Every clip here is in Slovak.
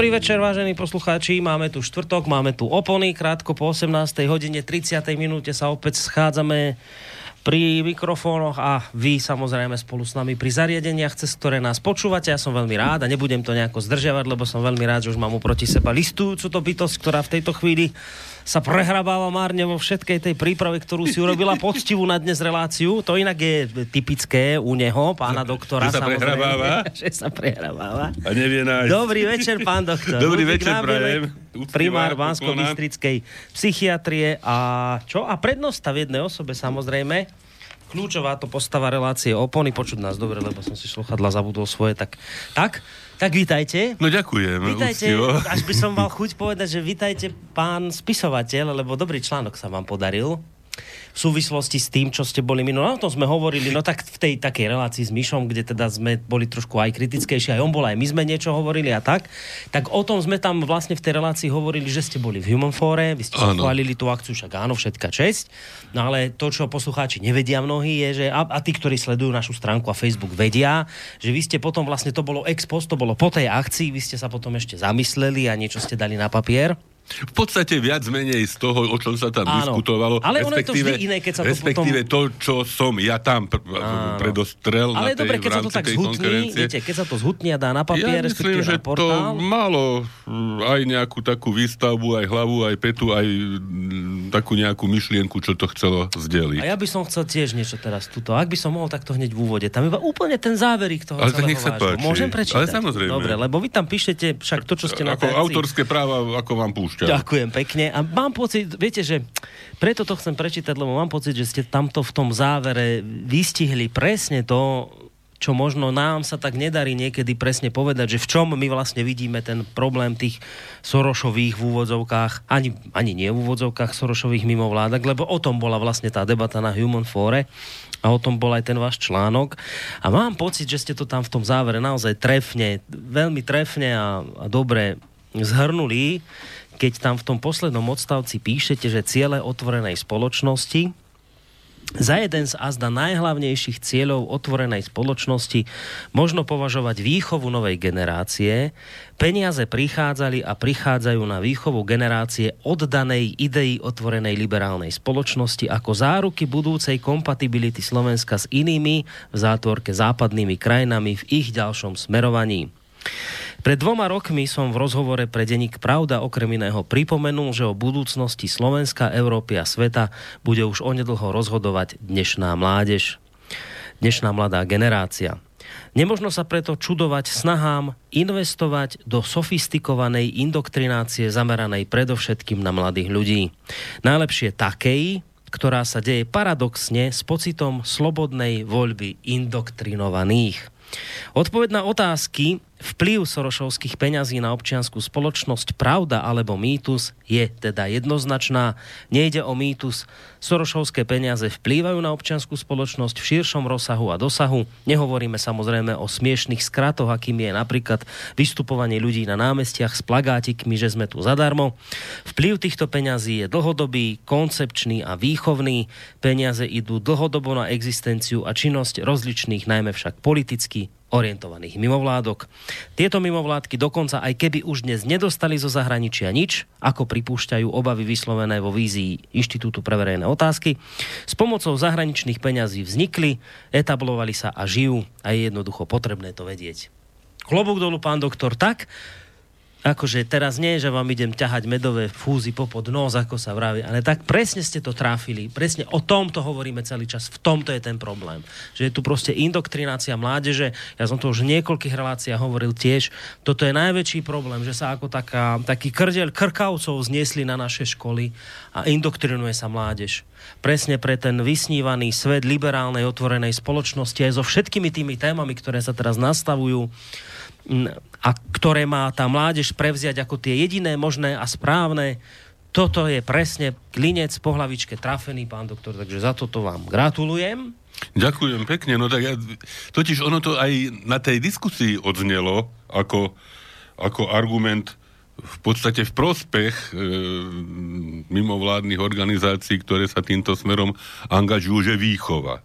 Dobrý večer, vážení poslucháči. Máme tu štvrtok, máme tu opony. Krátko po 18. hodine 30. minúte sa opäť schádzame pri mikrofónoch a vy samozrejme spolu s nami pri zariadeniach, cez ktoré nás počúvate. Ja som veľmi rád a nebudem to nejako zdržiavať, lebo som veľmi rád, že už mám uproti seba listujúcu to bytosť, ktorá v tejto chvíli sa prehrabáva márne vo všetkej tej príprave, ktorú si urobila poctivú na dnes reláciu. To inak je typické u neho, pána doktora. Že sa prehrabáva? že sa prehrabáva. A nevie nájsť. Dobrý večer, pán doktor. Dobrý večer, prajem. Primár Bansko-Bystrickej psychiatrie a čo? A prednosta v jednej osobe samozrejme kľúčová to postava relácie opony. Počuť nás dobre, lebo som si sluchadla zabudol svoje. Tak, tak, tak vítajte. No ďakujem. Vítajte, úctivo. až by som mal chuť povedať, že vítajte pán spisovateľ, lebo dobrý článok sa vám podaril v súvislosti s tým, čo ste boli minulé. O tom sme hovorili, no tak v tej takej relácii s Myšom, kde teda sme boli trošku aj kritickejší, aj on bol, aj my sme niečo hovorili a tak. Tak o tom sme tam vlastne v tej relácii hovorili, že ste boli v Human Fore, vy ste chválili tú akciu, však áno, všetka česť. No ale to, čo poslucháči nevedia mnohí, je, že a, a tí, ktorí sledujú našu stránku a Facebook, vedia, že vy ste potom vlastne to bolo ex post, to bolo po tej akcii, vy ste sa potom ešte zamysleli a niečo ste dali na papier v podstate viac menej z toho, o čom sa tam Áno. diskutovalo. Ale ono je to vždy iné, keď sa to respektíve potom... to, čo som ja tam pr- predostrel Ale na tej, dobre, keď sa to tak zhutní, viete, keď sa to zhutní a dá na papier, ja myslím, že portál. to malo mm, aj nejakú takú výstavbu, aj hlavu, aj petu, aj mm, takú nejakú myšlienku, čo to chcelo zdeliť. A ja by som chcel tiež niečo teraz tuto. Ak by som mohol takto hneď v úvode. Tam iba úplne ten záverik toho Ale celého nech sa páči. Môžem prečítať? Ale samozrejme. Dobre, lebo vy tam píšete však to, čo ste na Ako autorské práva, ako vám púšťa púšťal. Ďakujem pekne. A mám pocit, viete, že preto to chcem prečítať, lebo mám pocit, že ste tamto v tom závere vystihli presne to, čo možno nám sa tak nedarí niekedy presne povedať, že v čom my vlastne vidíme ten problém tých Sorošových v úvodzovkách, ani, ani nie v úvodzovkách Sorošových mimovládok, lebo o tom bola vlastne tá debata na Human Fore a o tom bol aj ten váš článok. A mám pocit, že ste to tam v tom závere naozaj trefne, veľmi trefne a, a dobre zhrnuli keď tam v tom poslednom odstavci píšete, že ciele otvorenej spoločnosti za jeden z azda najhlavnejších cieľov otvorenej spoločnosti možno považovať výchovu novej generácie. Peniaze prichádzali a prichádzajú na výchovu generácie oddanej idei otvorenej liberálnej spoločnosti ako záruky budúcej kompatibility Slovenska s inými v zátvorke západnými krajinami v ich ďalšom smerovaní. Pred dvoma rokmi som v rozhovore pre denník Pravda okrem iného pripomenul, že o budúcnosti Slovenska, Európy a sveta bude už onedlho rozhodovať dnešná mládež, dnešná mladá generácia. Nemožno sa preto čudovať snahám investovať do sofistikovanej indoktrinácie zameranej predovšetkým na mladých ľudí. Najlepšie takej, ktorá sa deje paradoxne s pocitom slobodnej voľby indoktrinovaných. Odpoveď na otázky, vplyv Sorošovských peňazí na občianskú spoločnosť, pravda alebo mýtus je teda jednoznačná. Nejde o mýtus. Sorošovské peniaze vplývajú na občianskú spoločnosť v širšom rozsahu a dosahu. Nehovoríme samozrejme o smiešných skratoch, akým je napríklad vystupovanie ľudí na námestiach s plagátikmi, že sme tu zadarmo. Vplyv týchto peňazí je dlhodobý, koncepčný a výchovný. Peniaze idú dlhodobo na existenciu a činnosť rozličných, najmä však politicky orientovaných mimovládok. Tieto mimovládky dokonca aj keby už dnes nedostali zo zahraničia nič, ako pripúšťajú obavy vyslovené vo vízii Inštitútu pre verejné otázky, s pomocou zahraničných peňazí vznikli, etablovali sa a žijú a je jednoducho potrebné to vedieť. Klobúk dolu, pán doktor, tak akože teraz nie, že vám idem ťahať medové fúzy popod nos, ako sa vraví, ale tak presne ste to tráfili, presne o tomto hovoríme celý čas, v tomto je ten problém. Že je tu proste indoktrinácia mládeže, ja som to už v niekoľkých reláciách hovoril tiež, toto je najväčší problém, že sa ako taká, taký krdeľ krkavcov zniesli na naše školy a indoktrinuje sa mládež. Presne pre ten vysnívaný svet liberálnej otvorenej spoločnosti aj so všetkými tými témami, ktoré sa teraz nastavujú, a ktoré má tá mládež prevziať ako tie jediné možné a správne. Toto je presne klinec po hlavičke trafený, pán doktor, takže za toto vám gratulujem. Ďakujem pekne, no tak ja, totiž ono to aj na tej diskusii odznelo ako, ako argument v podstate v prospech e, mimovládnych organizácií, ktoré sa týmto smerom angažujú, že výchova.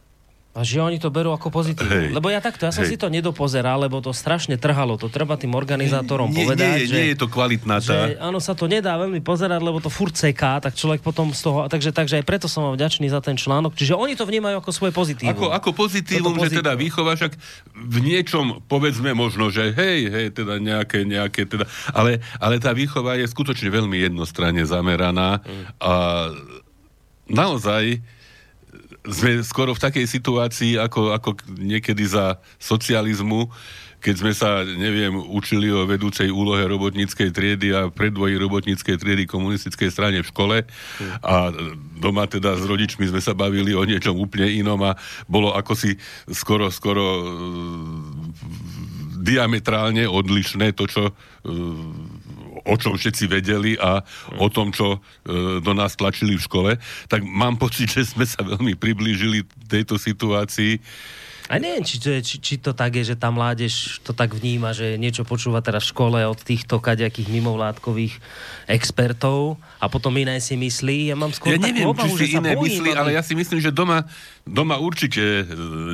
A že oni to berú ako pozitívne. Hej. Lebo ja takto, ja som Hej. si to nedopozeral, lebo to strašne trhalo. To treba tým organizátorom nie, povedať, nie, že... nie je to kvalitná tá... že áno, sa to nedá veľmi pozerať, lebo to furt seká, tak človek potom z toho, takže, takže aj preto som vám vďačný za ten článok. Čiže oni to vnímajú ako svoje pozitívum. Ako, ako pozitívum, Toto že teda pozitívum. výchova, však v niečom povedzme možno, že hej, hej, teda nejaké, nejaké, teda, ale, ale tá výchova je skutočne veľmi jednostranne zameraná a naozaj sme skoro v takej situácii, ako, ako niekedy za socializmu, keď sme sa, neviem, učili o vedúcej úlohe robotníckej triedy a predvoji robotníckej triedy komunistickej strane v škole. A doma teda s rodičmi sme sa bavili o niečom úplne inom a bolo ako si skoro, skoro e, diametrálne odlišné to, čo e, o čom všetci vedeli a o tom, čo e, do nás tlačili v škole, tak mám pocit, že sme sa veľmi priblížili tejto situácii. A neviem, či či, či to tak je, že tá mládež to tak vníma, že niečo počúva teraz v škole od týchto kaďakých mimovládkových expertov a potom iné si myslí. Ja mám skôr Ja neviem, obavu, či si iné bojím, myslí, ale ja si myslím, že doma, doma určite e,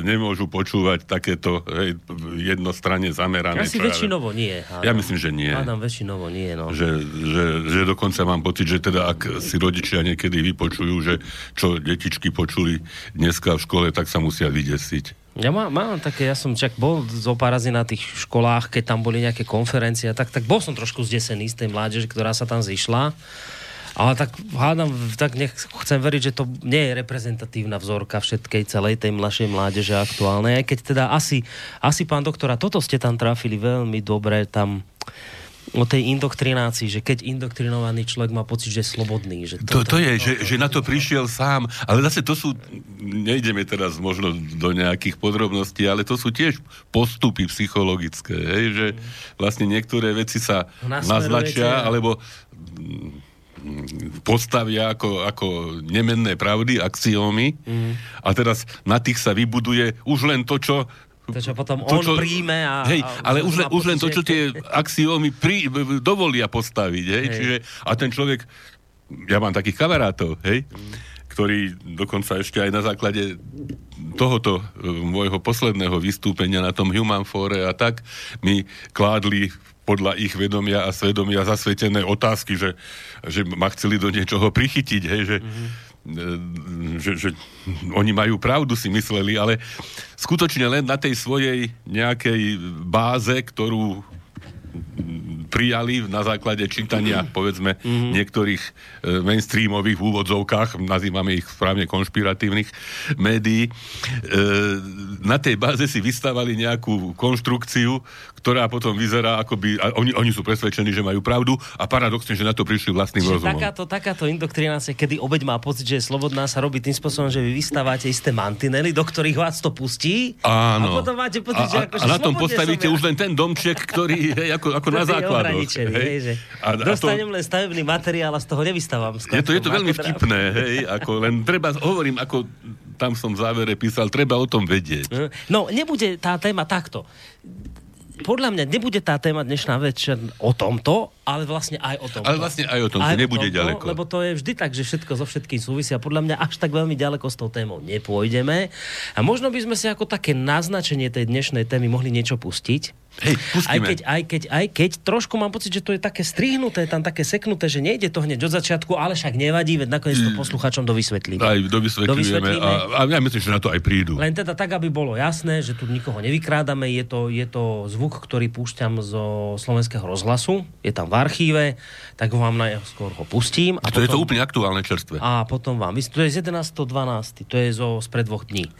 nemôžu počúvať takéto hej, jednostranne zamerané. Asi ja väčšinovo nie. Hádam. Ja myslím, že nie. Hádam väčšinovo nie, no. Že, že, že dokonca mám pocit, že teda ak si rodičia niekedy vypočujú, že čo detičky počuli dneska v škole, tak sa musia vydesiť. Ja má, mám také, ja som čak bol zo pár razy na tých školách, keď tam boli nejaké konferencie, tak, tak bol som trošku zdesený z tej mládeže, ktorá sa tam zišla. Ale tak hádam, tak nech, chcem veriť, že to nie je reprezentatívna vzorka všetkej celej tej mladšej mládeže aktuálnej, aj keď teda asi, asi pán doktora, toto ste tam trafili veľmi dobre, tam o tej indoktrinácii, že keď indoktrinovaný človek má pocit, že je slobodný. Že To, to je, že, že na to prišiel sám, ale zase to sú, nejdeme teraz možno do nejakých podrobností, ale to sú tiež postupy psychologické, hej, že vlastne niektoré veci sa naznačia, alebo mm, postavia ako, ako nemenné pravdy, axiómy a teraz na tých sa vybuduje už len to, čo To, čo potom on príjme a- Hej, a ale už len, už len to, čo tie axiómy pri, dovolia postaviť, hej, Hej. čiže a ten človek, ja mám takých kamarátov, hej, ktorí dokonca ešte aj na základe tohoto e, môjho posledného vystúpenia na tom Human Fore a tak mi kládli podľa ich vedomia a svedomia zasvetené otázky, že, že ma chceli do niečoho prichytiť, hej, že, mm-hmm. Že, že oni majú pravdu, si mysleli, ale skutočne len na tej svojej nejakej báze, ktorú prijali na základe čítania, povedzme, mm-hmm. niektorých e, mainstreamových úvodzovkách, nazývame ich správne konšpiratívnych médií, e, na tej báze si vystávali nejakú konštrukciu, ktorá potom vyzerá ako by... A oni, oni sú presvedčení, že majú pravdu a paradoxne, že na to prišli vlastným Čiže rozumom. takáto, takáto indoktrinácia, kedy obeď má pocit, že je slobodná, sa robí tým spôsobom, že vy vystávate isté mantinely, do ktorých vás to pustí. Áno. A potom máte pocit, a, že a, akože a na tom postavíte už len ten domček, ktorý je ako, ako na základoch. Ohraničený, hej, že A, a to, len stavebný materiál a z toho nevystávam. je, to, je to veľmi vtipné, hej, ako len treba, hovorím, ako tam som v závere písal, treba o tom vedieť. No, nebude tá téma takto. Podľa mňa nebude tá téma dnešná večer o tomto, ale vlastne aj o tomto. Ale vlastne aj o tomto, nebude ďaleko. Lebo to je vždy tak, že všetko so všetkým súvisia. Podľa mňa až tak veľmi ďaleko s tou témou nepôjdeme. A možno by sme si ako také naznačenie tej dnešnej témy mohli niečo pustiť. Hej, Aj pustíme. keď, aj, keď, aj keď trošku mám pocit, že to je také strihnuté, tam také seknuté, že nejde to hneď od začiatku, ale však nevadí, veď nakoniec to poslucháčom dovysvetlíme. Aj dovysvetlíme Dovysvetlíme. a, a ja myslím, že na to aj prídu. Len teda tak, aby bolo jasné, že tu nikoho nevykrádame, je to, je to zvuk, ktorý púšťam zo slovenského rozhlasu, je tam v archíve, tak vám najskôr ho pustím. A to je to potom, úplne aktuálne čerstvé. a potom vám, to je z 11.12., to je zo spred dvoch dní.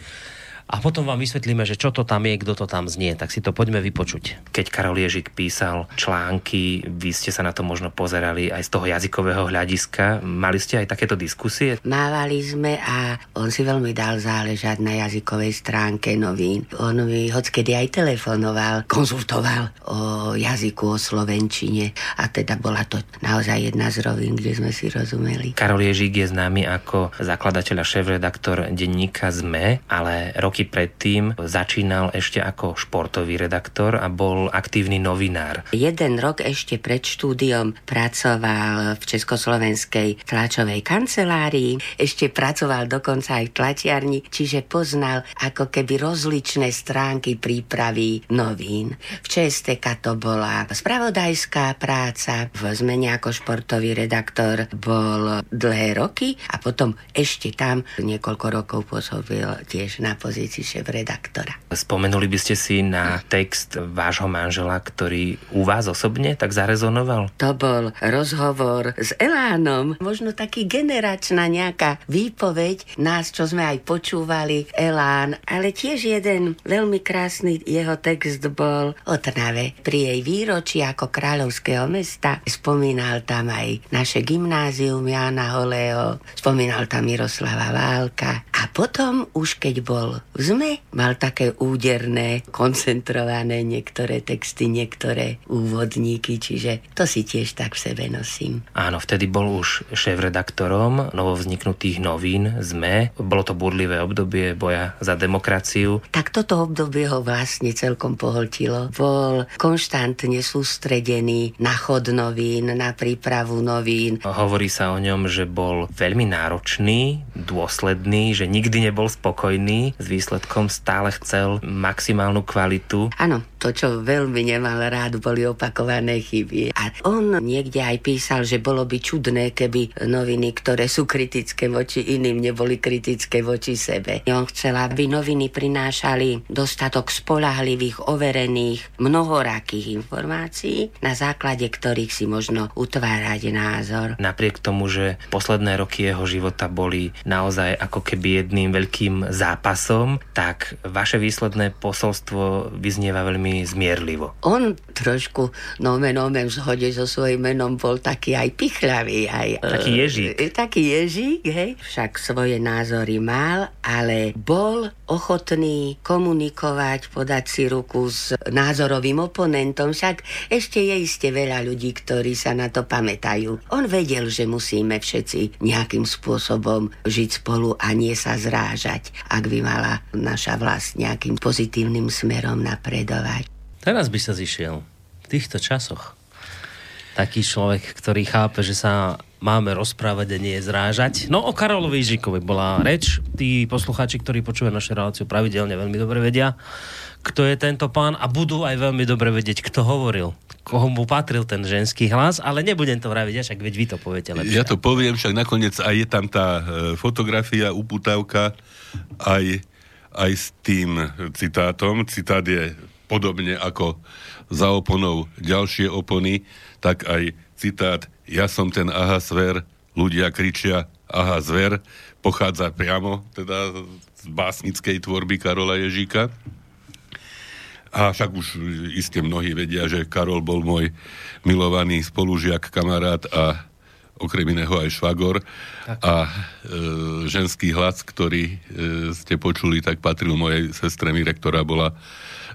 A potom vám vysvetlíme, že čo to tam je, kto to tam znie. Tak si to poďme vypočuť. Keď Karol Ježik písal články, vy ste sa na to možno pozerali aj z toho jazykového hľadiska. Mali ste aj takéto diskusie? Mávali sme a on si veľmi dal záležať na jazykovej stránke novín. On mi hockedy aj telefonoval, konzultoval o jazyku, o slovenčine a teda bola to naozaj jedna z rovín, kde sme si rozumeli. Karol Ježík je známy ako zakladateľ a šéf-redaktor denníka ZME, ale rok roky predtým začínal ešte ako športový redaktor a bol aktívny novinár. Jeden rok ešte pred štúdiom pracoval v Československej tlačovej kancelárii, ešte pracoval dokonca aj v tlačiarni, čiže poznal ako keby rozličné stránky prípravy novín. V ČSTK to bola spravodajská práca, v zmene ako športový redaktor bol dlhé roky a potom ešte tam niekoľko rokov pôsobil tiež na pozícii šéf-redaktora. Spomenuli by ste si na text vášho manžela, ktorý u vás osobne tak zarezonoval? To bol rozhovor s Elánom, možno taký generačná nejaká výpoveď nás, čo sme aj počúvali, Elán, ale tiež jeden veľmi krásny jeho text bol o Trnave. Pri jej výročí ako kráľovského mesta spomínal tam aj naše gymnázium Jana Holeo, spomínal tam Miroslava Válka a potom už keď bol ZME, mal také úderné, koncentrované niektoré texty, niektoré úvodníky, čiže to si tiež tak v sebe nosím. Áno, vtedy bol už šéf-redaktorom novovzniknutých novín ZME. Bolo to burlivé obdobie boja za demokraciu. Tak toto obdobie ho vlastne celkom pohltilo. Bol konštantne sústredený na chod novín, na prípravu novín. Hovorí sa o ňom, že bol veľmi náročný, dôsledný, že nikdy nebol spokojný s výsledkom, stále chcel maximálnu kvalitu. Áno, to, čo veľmi nemal rád, boli opakované chyby. A on niekde aj písal, že bolo by čudné, keby noviny, ktoré sú kritické voči iným, neboli kritické voči sebe. On chcel, aby noviny prinášali dostatok spolahlivých, overených, mnohorakých informácií, na základe ktorých si možno utvárať názor. Napriek tomu, že posledné roky jeho života boli naozaj ako keby jedným veľkým zápasom, tak vaše výsledné posolstvo vyznieva veľmi zmierlivo. On trošku nomen omen v zhode so svojím menom bol taký aj pichľavý. Aj, taký ježík. E, taký ježík, hej. Však svoje názory mal, ale bol ochotný komunikovať, podať si ruku s názorovým oponentom. Však ešte je iste veľa ľudí, ktorí sa na to pamätajú. On vedel, že musíme všetci nejakým spôsobom žiť spolu a nie sa zrážať, ak by mala naša vlast nejakým pozitívnym smerom napredovať. Teraz by sa zišiel v týchto časoch taký človek, ktorý chápe, že sa máme rozprávať a nie zrážať. No o Karolovi Žikovi bola reč. Tí poslucháči, ktorí počúvajú našu reláciu pravidelne, veľmi dobre vedia, kto je tento pán a budú aj veľmi dobre vedieť, kto hovoril koho mu patril ten ženský hlas, ale nebudem to vraviť, však veď vy to poviete lepšie. Ja to poviem, však nakoniec aj je tam tá e, fotografia, uputávka, aj, aj s tým citátom. Citát je podobne ako za oponou ďalšie opony, tak aj citát Ja som ten aha zver, ľudia kričia aha zver, pochádza priamo teda z básnickej tvorby Karola Ježíka. A však už iste mnohí vedia, že Karol bol môj milovaný spolužiak, kamarát a okrem iného aj švagor. Tak. A e, ženský hlas, ktorý e, ste počuli, tak patril mojej sestre Mire, ktorá bola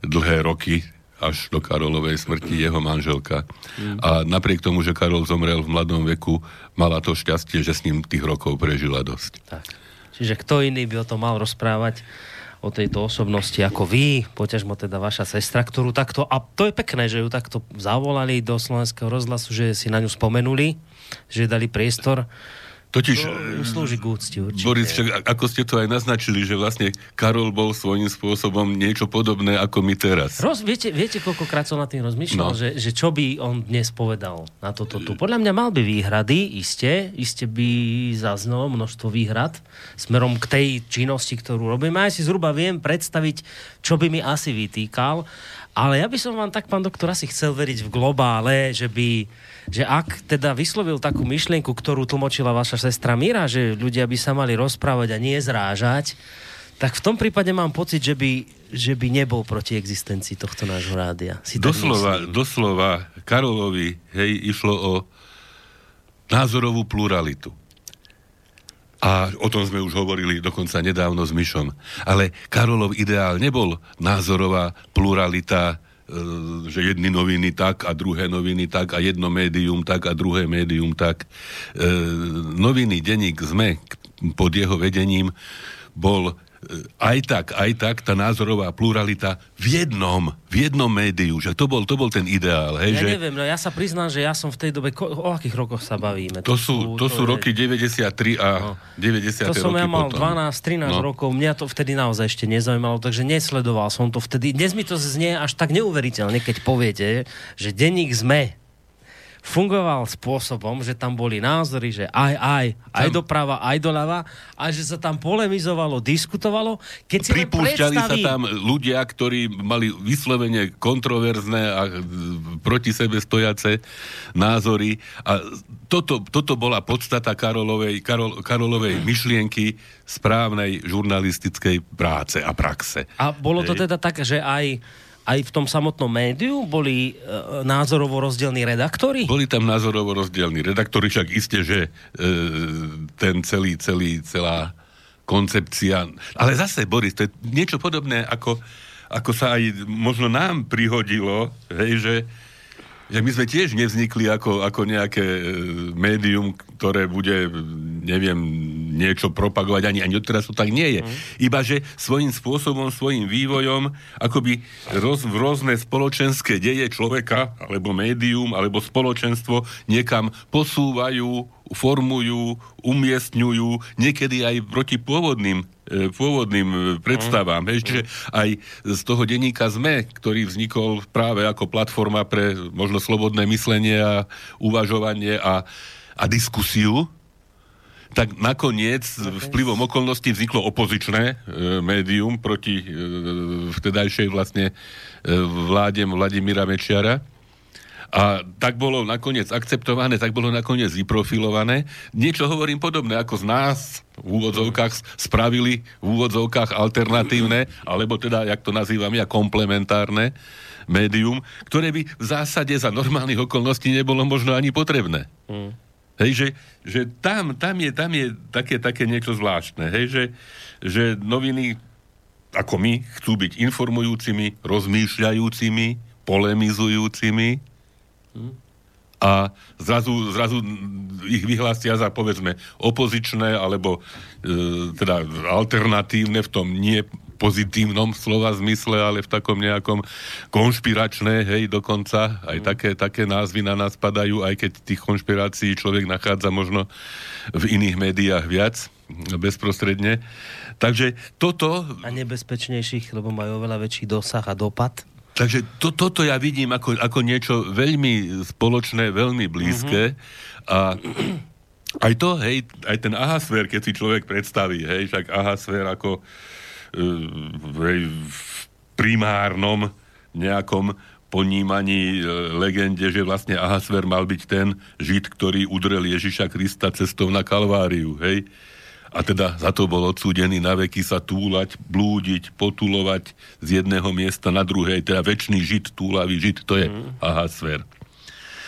dlhé roky až do Karolovej smrti jeho manželka. Mm. A napriek tomu, že Karol zomrel v mladom veku, mala to šťastie, že s ním tých rokov prežila dosť. Tak. Čiže kto iný by o tom mal rozprávať? o tejto osobnosti ako vy, poťažmo teda vaša sestra, ktorú takto, a to je pekné, že ju takto zavolali do slovenského rozhlasu, že si na ňu spomenuli, že dali priestor Totiž, to slúži k úcti určite. Boris, však, ako ste to aj naznačili, že vlastne Karol bol svojím spôsobom niečo podobné ako my teraz. Roz, viete, viete, koľkokrát som na tým rozmýšľal, no. že, že čo by on dnes povedal na toto tu. Podľa mňa mal by výhrady, iste, iste by zaznelo množstvo výhrad smerom k tej činnosti, ktorú robím. Ja si zhruba viem predstaviť, čo by mi asi vytýkal, ale ja by som vám tak, pán doktor, asi chcel veriť v globále, že by že ak teda vyslovil takú myšlienku, ktorú tlmočila vaša sestra Mira, že ľudia by sa mali rozprávať a nie zrážať, tak v tom prípade mám pocit, že by, že by nebol proti existencii tohto nášho rádia. Si doslova, doslova Karolovi hej, išlo o názorovú pluralitu. A o tom sme už hovorili dokonca nedávno s Myšom. Ale Karolov ideál nebol názorová pluralita E, že jedny noviny tak a druhé noviny tak a jedno médium tak a druhé médium tak. E, noviny, denník ZME pod jeho vedením bol aj tak, aj tak tá názorová pluralita v jednom, v jednom médiu, že to bol, to bol ten ideál. Hej, Ja že neviem, no ja sa priznám, že ja som v tej dobe, ko- o akých rokoch sa bavíme? to sú, to sú je- roky 93 a 90. To som roky ja mal potom. 12-13 No. rokov, mňa to vtedy naozaj ešte nezaujímalo, takže nesledoval som to vtedy. Dnes mi to znie až tak neuveriteľne, keď poviete, že denník ZME fungoval spôsobom, že tam boli názory, že aj, aj, aj doprava, aj doľava a že sa tam polemizovalo, diskutovalo. Keď si Pripúšťali sa predstavím- tam ľudia, ktorí mali vyslovene kontroverzné a e, proti sebe stojace názory a toto, toto bola podstata Karolovej, Karol, Karolovej myšlienky správnej žurnalistickej práce a praxe. A bolo to teda tak, že aj, aj v tom samotnom médiu boli e, názorovo rozdielní redaktori? Boli tam názorovo rozdielni redaktori, však iste, že e, ten celý, celý, celá koncepcia... Ale zase, Boris, to je niečo podobné, ako, ako sa aj možno nám prihodilo, hej, že, že my sme tiež nevznikli ako, ako nejaké e, médium, ktoré bude, neviem, niečo propagovať, ani, ani odteraz to tak nie je. Iba, že svojím spôsobom, svojím vývojom, akoby roz, v rôzne spoločenské deje človeka, alebo médium, alebo spoločenstvo niekam posúvajú, formujú, umiestňujú, niekedy aj proti pôvodným e, pôvodným e, predstavám. Hej, čiže aj z toho denníka ZME, ktorý vznikol práve ako platforma pre možno slobodné myslenie a uvažovanie a, a diskusiu, tak nakoniec vplyvom okolností vzniklo opozičné e, médium proti e, vtedajšej vlastne e, vláde Vladimíra Mečiara. A tak bolo nakoniec akceptované, tak bolo nakoniec vyprofilované. Niečo hovorím podobné, ako z nás v úvodzovkách spravili v úvodzovkách alternatívne, alebo teda, jak to nazývam ja, komplementárne médium, ktoré by v zásade za normálnych okolností nebolo možno ani potrebné. Hej, že, že tam, tam, je, tam je také, také niečo zvláštne. Hej, že, že noviny ako my chcú byť informujúcimi, rozmýšľajúcimi, polemizujúcimi a zrazu, zrazu ich vyhlásia za povedzme opozičné alebo e, teda alternatívne v tom nie pozitívnom slova zmysle, ale v takom nejakom konšpiračné, hej, dokonca. Aj také, také názvy na nás padajú, aj keď tých konšpirácií človek nachádza možno v iných médiách viac, bezprostredne. Takže toto A nebezpečnejších, lebo majú oveľa väčší dosah a dopad. Takže to, toto ja vidím ako, ako niečo veľmi spoločné, veľmi blízke a aj to, hej, aj ten ahasfér, keď si človek predstaví, hej, však ahasfér ako uh, hej, v primárnom nejakom ponímaní e, legende, že vlastne Ahasver mal byť ten žid, ktorý udrel Ježiša Krista cestou na Kalváriu, hej? A teda za to bol odsúdený na veky sa túlať, blúdiť, potulovať z jedného miesta na druhé, teda väčší žid, túlavý žid, to je mm. Ahasver.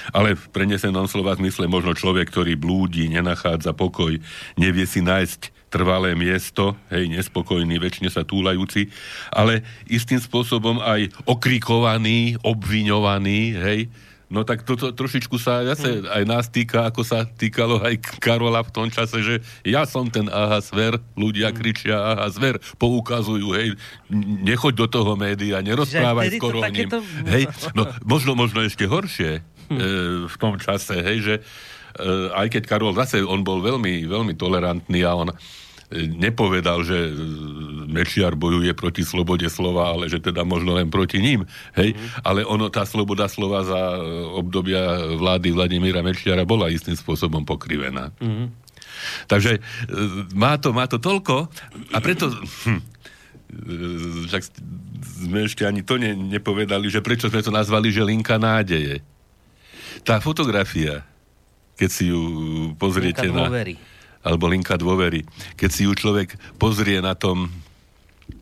Ale v prenesenom slova zmysle možno človek, ktorý blúdi, nenachádza pokoj, nevie si nájsť trvalé miesto, hej, nespokojný, väčšine sa túlajúci, ale istým spôsobom aj okrikovaný, obviňovaný, hej, No tak toto trošičku sa zase aj nás týka, ako sa týkalo aj Karola v tom čase, že ja som ten aha zver, ľudia kričia aha zver, poukazujú, hej, nechoď do toho média, nerozprávaj ním. takéto- Hej, no možno, možno ešte horšie e, v tom čase, hej, že e, aj keď Karol zase, on bol veľmi, veľmi tolerantný a on nepovedal, že e, Mečiar bojuje proti slobode slova, ale že teda možno len proti ním. Hej? Ale ono, tá sloboda slova za obdobia vlády Vladimíra Mečiara bola istým spôsobom pokrivená. Takže e, má to, má to toľko a preto... Hm, e, však sme ešte ani to ne, nepovedali, že prečo sme to nazvali, že linka nádeje. Tá fotografia, keď si ju pozriete Linka na dôvery. Alebo linka dôvery. Keď si ju človek pozrie na tom,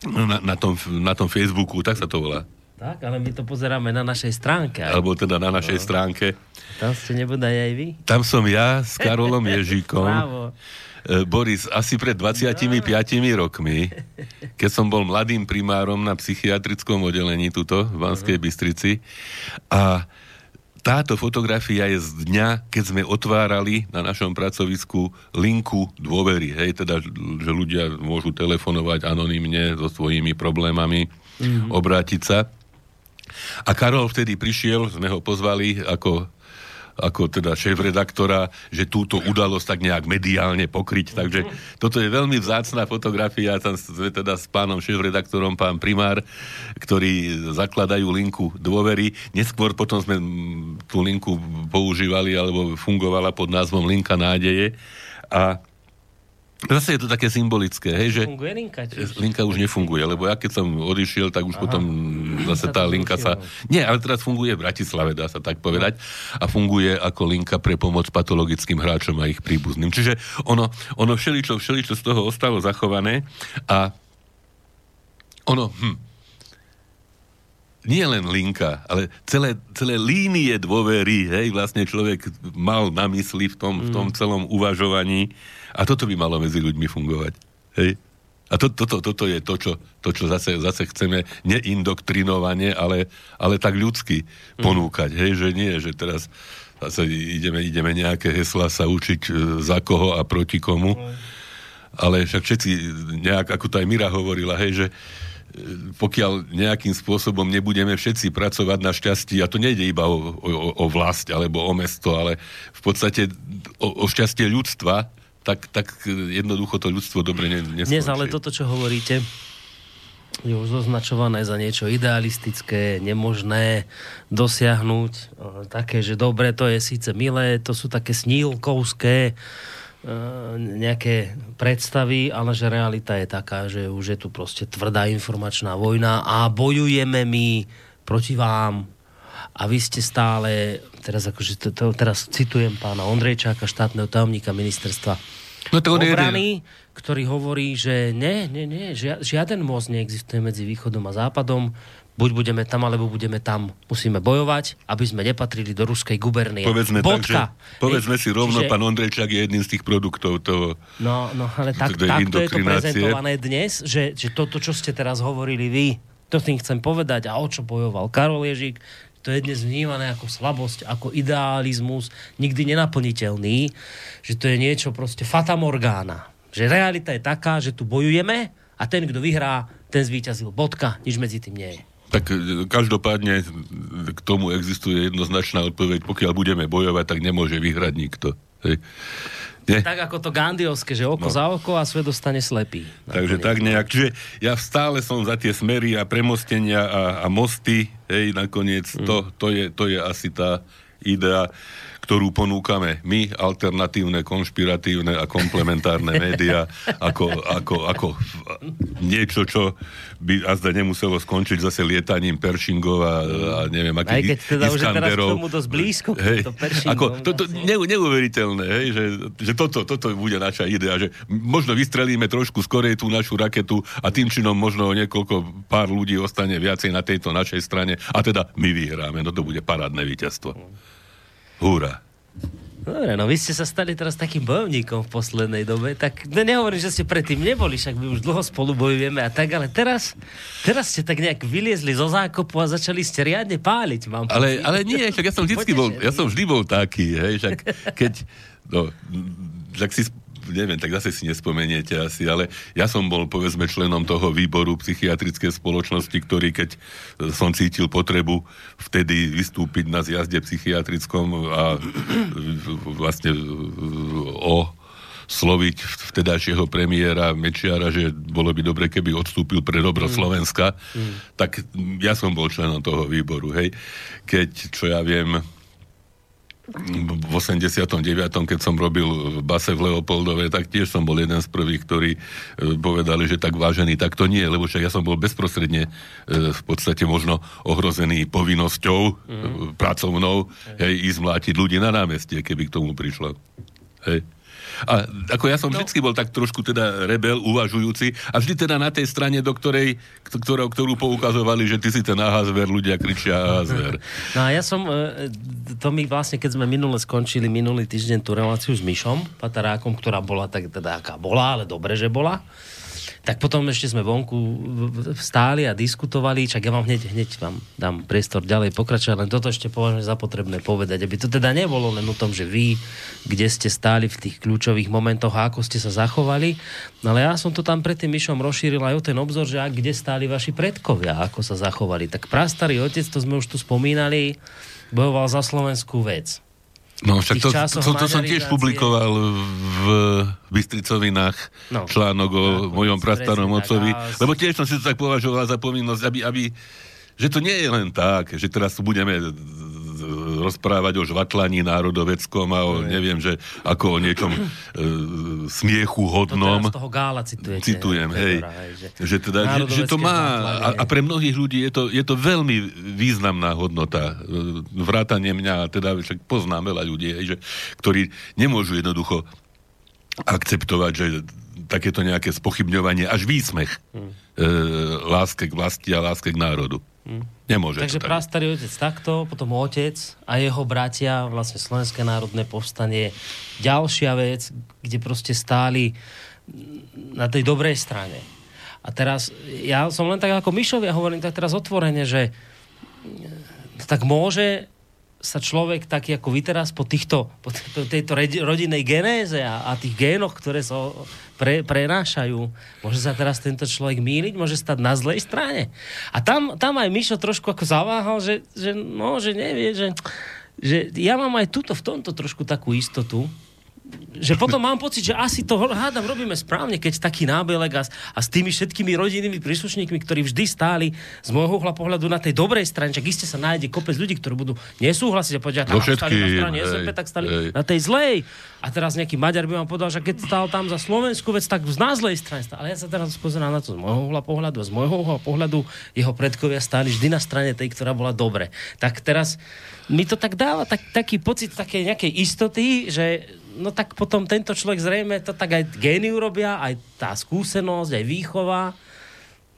na, na, tom, na tom Facebooku, tak sa to volá. Tak, ale my to pozeráme na našej stránke. aj. Alebo teda na našej stránke. Tam ste nebodaj aj vy? Tam som ja s Karolom Ježíkom. Bravo. E, Boris, asi pred 25 rokmi, keď som bol mladým primárom na psychiatrickom oddelení tuto v Banskej Bystrici a táto fotografia je z dňa, keď sme otvárali na našom pracovisku linku dôvery. Hej, teda, že ľudia môžu telefonovať anonymne so svojimi problémami, mm-hmm. obrátiť sa. A Karol vtedy prišiel, sme ho pozvali ako ako teda šéf redaktora, že túto udalosť tak nejak mediálne pokryť. Takže toto je veľmi vzácná fotografia. Tam sme teda s pánom šéf redaktorom, pán primár, ktorí zakladajú linku dôvery. Neskôr potom sme tú linku používali alebo fungovala pod názvom Linka nádeje. A Zase je to také symbolické, hej, že... Funguje linka? Čiže... Linka už nefunguje, lebo ja keď som odišiel, tak už Aha. potom zase tá linka sa... Nie, ale teraz funguje v Bratislave, dá sa tak povedať. A funguje ako linka pre pomoc patologickým hráčom a ich príbuzným. Čiže ono, ono všeličo, všeličo z toho ostalo zachované a ono, hm, nie len linka, ale celé, celé línie dôvery, hej, vlastne človek mal na mysli v tom, mm. v tom celom uvažovaní a toto by malo medzi ľuďmi fungovať. Hej? A to, toto, toto je to, čo, to, čo zase, zase chceme neindoktrinovane, ale, ale tak ľudsky mm. ponúkať. Hej? Že nie, že teraz zase ideme, ideme nejaké hesla sa učiť e, za koho a proti komu. Mm. Ale však všetci, nejak, ako to aj Mira hovorila, hej, že pokiaľ nejakým spôsobom nebudeme všetci pracovať na šťastí, a to nejde iba o, o, o vlast alebo o mesto, ale v podstate o, o šťastie ľudstva, tak, tak jednoducho to ľudstvo dobre neskončí. Dnes ale toto, čo hovoríte, je už označované za niečo idealistické, nemožné dosiahnuť. Také, že dobre, to je síce milé, to sú také snílkovské e, nejaké predstavy, ale že realita je taká, že už je tu proste tvrdá informačná vojna a bojujeme my proti vám, a vy ste stále, teraz akože to, to, teraz citujem pána Ondrejčáka, štátneho tajomníka ministerstva no to obrany, ktorý hovorí, že nie, nie, nie, žiaden most neexistuje medzi východom a západom, buď budeme tam, alebo budeme tam. Musíme bojovať, aby sme nepatrili do ruskej gubernie. Povedzme Bodka. tak, že, povedzme si rovno, Čiže... pán Ondrejčák je jedným z tých produktov toho No, no ale tak, takto je to prezentované dnes, že, že toto, čo ste teraz hovorili vy, to tým chcem povedať a o čo bojoval Karol Ježík, to je dnes vnímané ako slabosť, ako idealizmus, nikdy nenaplniteľný, že to je niečo proste fatamorgána. Že realita je taká, že tu bojujeme a ten, kto vyhrá, ten zvíťazil. Bodka, nič medzi tým nie je. Tak e, každopádne k tomu existuje jednoznačná odpoveď. Pokiaľ budeme bojovať, tak nemôže vyhrať nikto. Hej. Nie? Tak ako to Gandiovské, že oko no. za oko a svet dostane slepý. Takže tak nejak. Čiže ja stále som za tie smery a premostenia a, a mosty, hej, nakoniec mm. to, to, je, to je asi tá idea ktorú ponúkame my, alternatívne, konšpiratívne a komplementárne médiá, ako, ako, ako niečo, čo by azda nemuselo skončiť zase lietaním Pershingov a, a neviem, akých Aj keď teda už je teraz k tomu dosť blízko, hej, to ako, to, to, ne, neuveriteľné, hej, že, že toto, toto bude naša idea, že možno vystrelíme trošku skorej tú našu raketu a tým činom možno niekoľko pár ľudí ostane viacej na tejto našej strane. A teda my vyhráme, no to bude parádne víťazstvo. Húra. Dobre, no vy ste sa stali teraz takým bojovníkom v poslednej dobe, tak no nehovorím, že ste predtým neboli, však my už dlho spolu bojujeme a tak, ale teraz, teraz ste tak nejak vyliezli zo zákopu a začali ste riadne páliť, mám ale, ale nie, však ja som vždy bol, ja som vždy bol taký, hej, však keď, no, však si neviem, tak zase si nespomeniete asi, ale ja som bol povedzme členom toho výboru psychiatrickej spoločnosti, ktorý keď som cítil potrebu vtedy vystúpiť na zjazde psychiatrickom a vlastne o sloviť vtedajšieho premiéra Mečiara, že bolo by dobre, keby odstúpil pre dobro mm. Slovenska, mm. tak ja som bol členom toho výboru, hej. Keď, čo ja viem, v 89. keď som robil v base v Leopoldove, tak tiež som bol jeden z prvých, ktorí e, povedali, že tak vážený, tak to nie, lebo však ja som bol bezprostredne e, v podstate možno ohrozený povinnosťou mm. pracovnou, hej, ísť mlátiť ľudí na námestie, keby k tomu prišlo. Hej. A ako ja som no. vždy bol tak trošku teda rebel, uvažujúci a vždy teda na tej strane, do ktorej, ktorou, ktorú poukazovali, že ty si ten ahazver, ľudia kričia ahazver. No a ja som, e, to mi vlastne, keď sme minule skončili minulý týždeň tú reláciu s Myšom Patarákom, ktorá bola tak teda aká bola, ale dobre, že bola tak potom ešte sme vonku stáli a diskutovali, čak ja vám hneď, hneď vám dám priestor ďalej pokračovať, len toto ešte považujem za potrebné povedať, aby to teda nebolo len o tom, že vy, kde ste stáli v tých kľúčových momentoch a ako ste sa zachovali, no ale ja som to tam pred tým myšom rozšíril aj o ten obzor, že ak kde stáli vaši predkovia, ako sa zachovali. Tak prastarý otec, to sme už tu spomínali, bojoval za slovenskú vec No však to, to, to som tiež publikoval v Bystricovinách no. článok o no, mojom prastarom otcovi, lebo tiež som si to tak považoval za povinnosť, aby, aby že to nie je len tak, že teraz tu budeme rozprávať o žvatlaní národoveckom a o neviem, že ako o niečom e, smiechu hodnom. To toho gála citujete. Citujem, hej. hej že, že, teda, že, že to má, a, a pre mnohých ľudí je to, je to veľmi významná hodnota. E, vrátanie mňa, teda však poznám veľa ľudí, hej, že, ktorí nemôžu jednoducho akceptovať, že takéto nejaké spochybňovanie, až výsmech hmm. e, láske k vlasti a láske k národu. Nemôže Takže tak. prastarý otec takto, potom otec a jeho bratia, vlastne Slovenské národné povstanie, ďalšia vec, kde proste stáli na tej dobrej strane. A teraz, ja som len tak ako Mišovi, hovorím tak teraz otvorene, že tak môže sa človek taký ako vy teraz po, týchto, po tejto rodinnej genéze a, a tých génoch, ktoré sa pre, prenášajú, môže sa teraz tento človek míliť, môže stať na zlej strane. A tam, tam aj Mišo trošku ako zaváhal, že, že, no, že nevie, že, že ja mám aj tuto v tomto trošku takú istotu, že potom mám pocit, že asi to hádam robíme správne, keď taký nábelek a, a s tými všetkými rodinnými príslušníkmi, ktorí vždy stáli z môjho uhla pohľadu na tej dobrej strane, čak iste sa nájde kopec ľudí, ktorí budú nesúhlasiť a povedia, tam stali na strane SMP, tak stali hej. na tej zlej. A teraz nejaký Maďar by vám povedal, že keď stál tam za Slovensku vec, tak na zlej strane stál. Ale ja sa teraz pozerám na to z môjho uhla pohľadu. Z môjho uhla pohľadu jeho predkovia stáli vždy na strane tej, ktorá bola dobre. Tak teraz mi to tak dáva tak, taký pocit také nejakej istoty, že no tak potom tento človek zrejme to tak aj géniu robia, aj tá skúsenosť, aj výchova,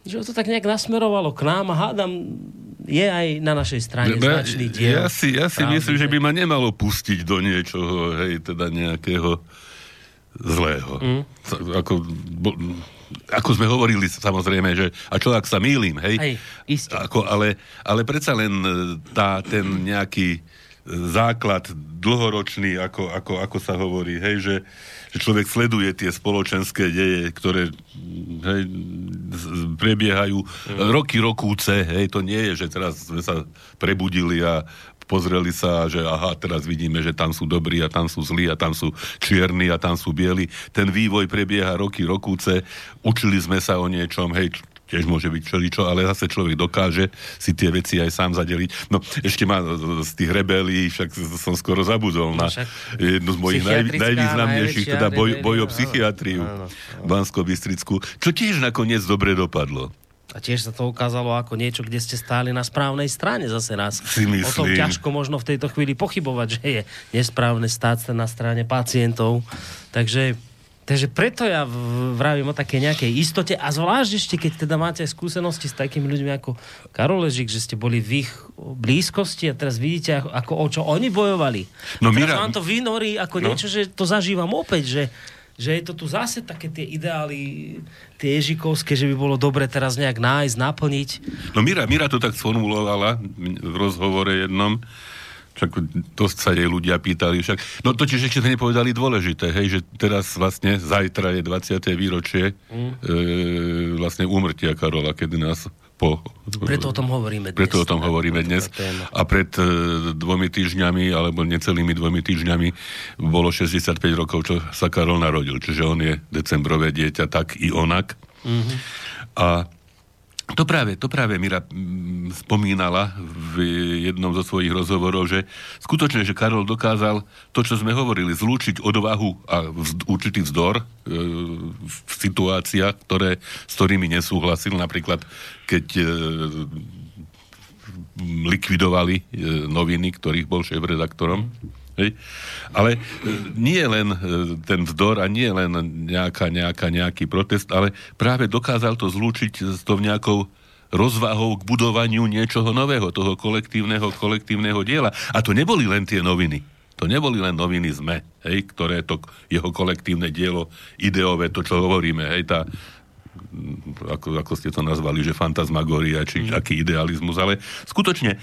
že to tak nejak nasmerovalo k nám a hádam, je aj na našej strane ja, značný diel. Ja si, ja si myslím, že by ma nemalo pustiť do niečoho, hej, teda nejakého zlého. Mm. Ako, bo, ako sme hovorili samozrejme, že a čo ak sa mýlim, hej? hej ako, ale, ale predsa len e, tá, ten nejaký základ dlhoročný, ako, ako, ako sa hovorí, hej, že, že človek sleduje tie spoločenské deje, ktoré hej, prebiehajú mm. roky, rokúce, hej, to nie je, že teraz sme sa prebudili a pozreli sa, že aha, teraz vidíme, že tam sú dobrí a tam sú zlí a tam sú čierni a tam sú bieli. Ten vývoj prebieha roky, rokúce. Učili sme sa o niečom, hej, tiež môže byť čeličo, ale zase človek dokáže si tie veci aj sám zadeliť. No, ešte má z tých rebelí, však som skoro zabudol na no, jednu z mojich naj, najvýznamnejších, teda boj, boj o psychiatriu Bansko-Bystrickú, čo tiež nakoniec dobre dopadlo. A tiež sa to ukázalo ako niečo, kde ste stáli na správnej strane zase nás. Si myslím. O tom ťažko možno v tejto chvíli pochybovať, že je nesprávne stáť na strane pacientov. Takže Takže preto ja vravím o také nejakej istote a zvlášť ešte, keď teda máte skúsenosti s takými ľuďmi ako Karoležik, že ste boli v ich blízkosti a teraz vidíte, ako, ako o čo oni bojovali. No, teraz Mira... vám to vynorí ako no. niečo, že to zažívam opäť, že že je to tu zase také tie ideály, tie ježikovské, že by bolo dobre teraz nejak nájsť, naplniť. No Mira, Mira to tak sformulovala v rozhovore jednom, však dosť sa jej ľudia pýtali však. No totiž ešte sme nepovedali dôležité, hej, že teraz vlastne zajtra je 20. výročie mm. e, vlastne úmrtia Karola, kedy nás po... Preto o tom hovoríme dnes. Preto o tom hovoríme dnes. A pred e, dvomi týždňami, alebo necelými dvomi týždňami, bolo 65 rokov, čo sa Karol narodil. Čiže on je decembrové dieťa tak i onak. Mm-hmm. A to práve, to práve Mira mm, spomínala v jednom zo svojich rozhovorov, že skutočne, že Karol dokázal to, čo sme hovorili, zlúčiť odvahu a vzd, určitý vzdor e, v situáciách, ktoré, s ktorými nesúhlasil. Napríklad, keď e, likvidovali e, noviny, ktorých bol šéf-redaktorom. Hej. Ale e, nie len e, ten vzdor a nie len nejaká, nejaká, nejaký protest, ale práve dokázal to zlúčiť s tou nejakou rozvahou k budovaniu niečoho nového, toho kolektívneho, kolektívneho diela. A to neboli len tie noviny. To neboli len noviny ZME, hej, ktoré to jeho kolektívne dielo, ideové, to, čo hovoríme, hej, tá ako, ako ste to nazvali, že fantasmagoria, či mm. aký idealizmus, ale skutočne e,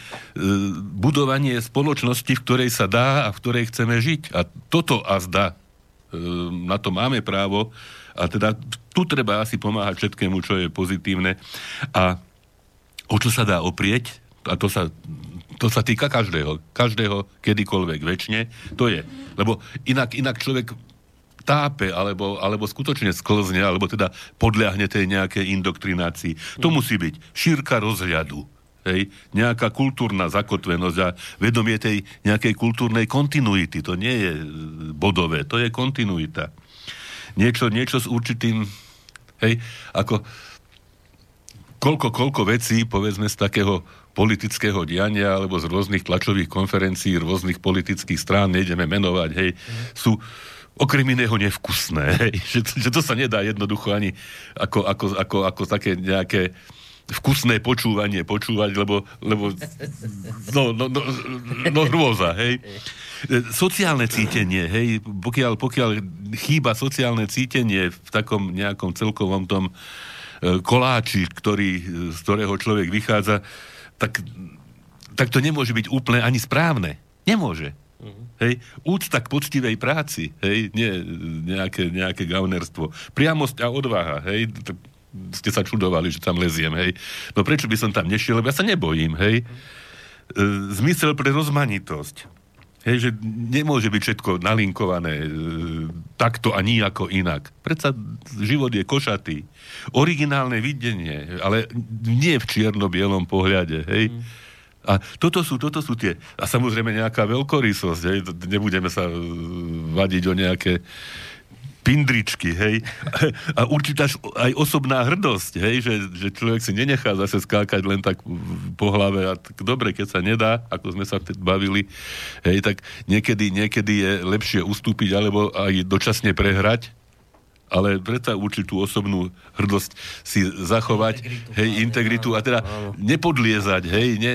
budovanie spoločnosti, v ktorej sa dá a v ktorej chceme žiť. A toto a zdá, e, na to máme právo a teda tu treba asi pomáhať všetkému, čo je pozitívne. A o čo sa dá oprieť, a to sa, to sa týka každého, každého, kedykoľvek, väčšine, to je. Lebo inak, inak človek tápe, alebo, alebo skutočne sklzne, alebo teda podľahne tej nejakej indoktrinácii. To musí byť šírka rozhľadu. Hej, nejaká kultúrna zakotvenosť a vedomie tej nejakej kultúrnej kontinuity. To nie je bodové, to je kontinuita. Niečo, niečo s určitým, hej, ako koľko, koľko vecí, povedzme, z takého politického diania alebo z rôznych tlačových konferencií, rôznych politických strán, nejdeme menovať, hej, mm. sú, okrem iného nevkusné. že, že to sa nedá jednoducho ani ako, ako, ako, ako také nejaké vkusné počúvanie počúvať, lebo, lebo no, no, no, no hrôza, hej. Sociálne cítenie, hej, pokiaľ, pokiaľ chýba sociálne cítenie v takom nejakom celkovom tom e, koláči, ktorý, z ktorého človek vychádza, tak, tak to nemôže byť úplne ani správne. Nemôže. Uh-huh. Hej, úcta k poctivej práci, hej, nie nejaké, nejaké gaunerstvo. Priamosť a odvaha, hej, ste sa čudovali, že tam leziem, hej. No prečo by som tam nešiel, lebo ja sa nebojím, hej. E, zmysel pre rozmanitosť. Hej, že nemôže byť všetko nalinkované e, takto a nijako inak. Predsa život je košatý. Originálne videnie, ale nie v čierno-bielom pohľade, hej. Mm a toto sú, toto sú tie, a samozrejme nejaká veľkorysosť, hej, nebudeme sa uh, vadiť o nejaké pindričky, hej, a určitá aj osobná hrdosť, hej, že, že človek si nenechá zase skákať len tak po hlave a tak dobre, keď sa nedá, ako sme sa vtedy bavili, hej, tak niekedy, niekedy je lepšie ustúpiť alebo aj dočasne prehrať, ale predsa určitú osobnú hrdosť si zachovať, integritu, hej, integritu a teda áno. nepodliezať, hej, ne,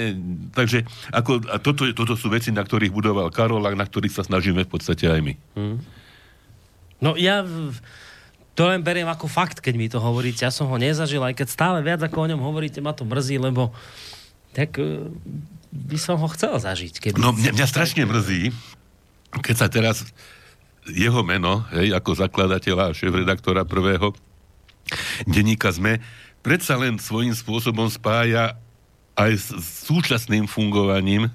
takže ako, a toto, toto sú veci, na ktorých budoval Karol a na ktorých sa snažíme v podstate aj my. Hmm. No ja to len beriem ako fakt, keď mi to hovoríte. Ja som ho nezažil, aj keď stále viac ako o ňom hovoríte, ma to mrzí, lebo tak e, by som ho chcel zažiť. Keby no mňa, mňa strašne mrzí, keď sa teraz jeho meno, hej, ako zakladateľa a šéf-redaktora prvého denníka ZME, predsa len svojím spôsobom spája aj s súčasným fungovaním e,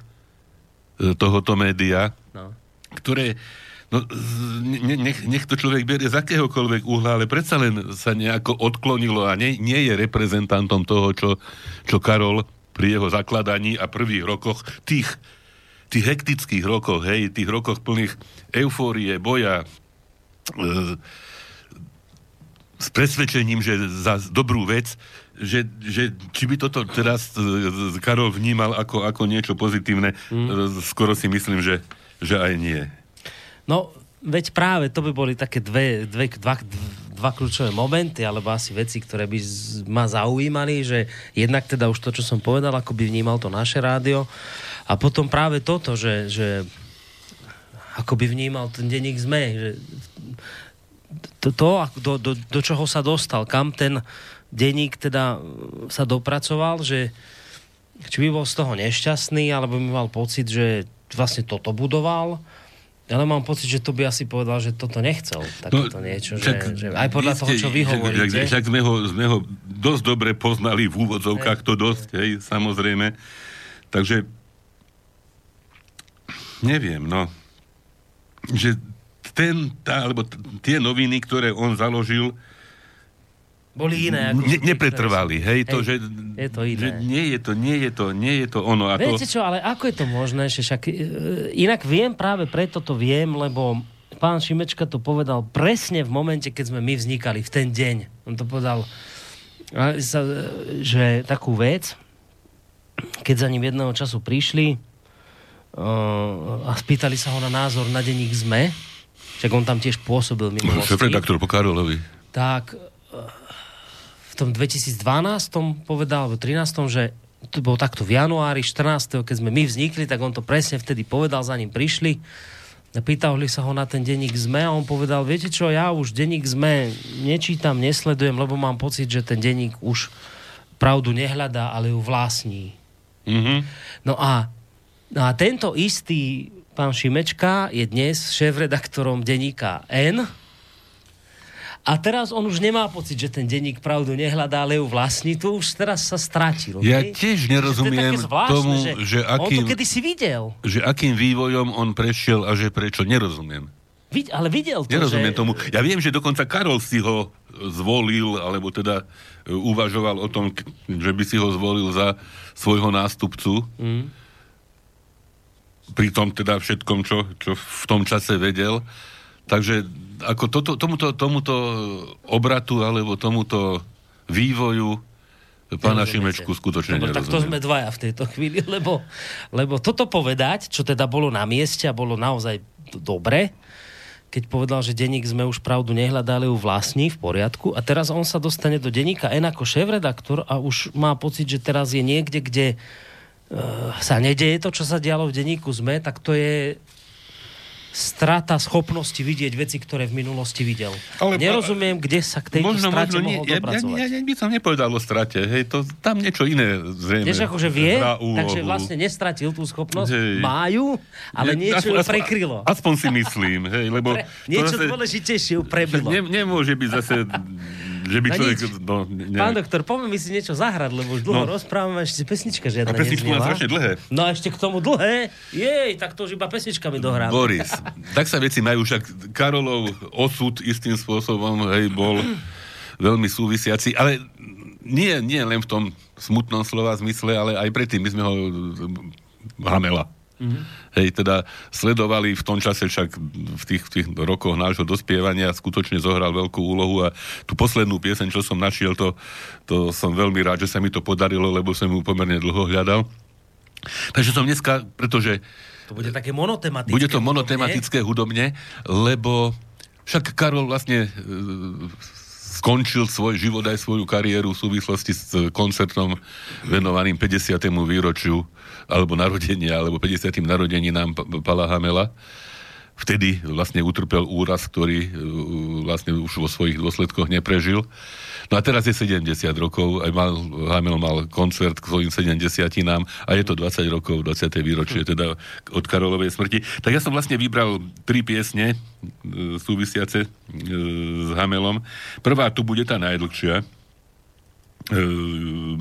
tohoto média, no. ktoré no, nech, nech to človek berie z akéhokoľvek uhla, ale predsa len sa nejako odklonilo a nie, nie je reprezentantom toho, čo, čo Karol pri jeho zakladaní a prvých rokoch tých tých hektických rokoch, hej, tých rokoch plných eufórie, boja, e, s presvedčením, že za dobrú vec, že, že či by toto teraz e, Karol vnímal ako, ako niečo pozitívne, mm. E, skoro si myslím, že, že aj nie. No, veď práve to by boli také dve, dve, dva, dva kľúčové momenty, alebo asi veci, ktoré by ma zaujímali, že jednak teda už to, čo som povedal, ako by vnímal to naše rádio, a potom práve toto, že, že ako by vnímal ten denník ZME, že to, to do, do, do čoho sa dostal, kam ten denník teda sa dopracoval, že či by bol z toho nešťastný, alebo by mal pocit, že vlastne toto budoval, ale mám pocit, že to by asi povedal, že toto nechcel. Takéto no, niečo. Však, že, že aj podľa ste, toho, čo vy hovoríte. Však, však sme, ho, sme ho dosť dobre poznali v úvodzovkách, to dosť, hej, samozrejme. Takže neviem, no, že ten, tá, alebo t- tie noviny, ktoré on založil, boli iné. Ako ne, nepretrvali, hej, to, že, je to iné. že nie je to, nie je to, nie je to ono. Ako... Viete čo, ale ako je to možné, že však, e, inak viem, práve preto to viem, lebo pán Šimečka to povedal presne v momente, keď sme my vznikali, v ten deň. On to povedal, že takú vec, keď za ním jedného času prišli, a spýtali sa ho na názor na denník ZME, však on tam tiež pôsobil minulosti. Šéf-redaktor po Karolovi. Tak v tom 2012 povedal, alebo 13, že to bolo takto v januári 14. keď sme my vznikli, tak on to presne vtedy povedal, za ním prišli Pýtali sa ho na ten denník ZME a on povedal, viete čo, ja už denník ZME nečítam, nesledujem, lebo mám pocit, že ten denník už pravdu nehľadá, ale ju vlastní. Mm-hmm. No a, no a tento istý pán Šimečka je dnes šéf-redaktorom denníka N, a teraz on už nemá pocit, že ten denník pravdu nehľadá, ale ju vlastní. Tu už teraz sa stratil. Ja hej? tiež Že to nerozumiem zvláštne, tomu, že On akým, to kedysi videl. že akým vývojom on prešiel a že prečo, nerozumiem. Vid, ale videl to, Nerozumiem že... tomu. Ja viem, že dokonca Karol si ho zvolil, alebo teda e, uvažoval o tom, že by si ho zvolil za svojho nástupcu. Mm. Pri tom teda všetkom, čo, čo v tom čase vedel. Takže ako toto, tomuto, tomuto obratu, alebo tomuto vývoju pána. Šimečku skutočne Dobre, tak to sme dvaja v tejto chvíli, lebo, lebo toto povedať, čo teda bolo na mieste a bolo naozaj dobre, keď povedal, že denník sme už pravdu nehľadali ju vlastní v poriadku a teraz on sa dostane do denníka N ako šéf-redaktor a už má pocit, že teraz je niekde, kde sa nedeje to, čo sa dialo v denníku ZME, tak to je strata schopnosti vidieť veci, ktoré v minulosti videl. Ale- Nerozumiem, kde sa k tejto Možno, strate možno nie, mohol ja, ja, dopracovať. ja, ja by som nepovedal o strate, hej, to, tam niečo iné zrejme. Vieš, akože vie, takže vlastne nestratil tú schopnosť. Hej. Majú, ale Nie, niečo aspoň- prekrylo. Aspoň si myslím, hej, lebo... Pre, niečo zase- dôležitejšie prebilo. Ne, nemôže byť zase, že by človek... No, ne, Pán doktor, poďme mi si niečo zahrať, lebo už dlho No. rozprávame, ešte pesnička žiadna a pesničky má strašne dlhé. No a ešte k tomu dlhé. Jej, tak to už iba pesničkami dohráme. Boris, tak sa veci majú, však Karolov osud istým spôsobom, hej, bol veľmi súvisiaci, ale nie, nie len v tom smutnom slova zmysle, ale aj predtým my sme ho Hamela. Mm-hmm. Hej, teda sledovali v tom čase však v tých, v tých rokoch nášho dospievania skutočne zohral veľkú úlohu a tú poslednú pieseň, čo som našiel, to, to som veľmi rád, že sa mi to podarilo, lebo som ju pomerne dlho hľadal. Takže som dneska, pretože To bude také monotematické. bude to hudobne. monotematické hudobne, lebo však Karol vlastne e, skončil svoj život aj svoju kariéru v súvislosti s e, koncertom venovaným 50. výročiu alebo narodenia, alebo 50. narodeninám P- Pala Hamela. Vtedy vlastne utrpel úraz, ktorý e, vlastne už vo svojich dôsledkoch neprežil. No a teraz je 70 rokov, aj mal, Hamel mal koncert k svojim 70 nám a je to 20 rokov, 20. výročie teda od Karolovej smrti. Tak ja som vlastne vybral tri piesne e, súvisiace e, s Hamelom. Prvá tu bude tá najdlhšia. E,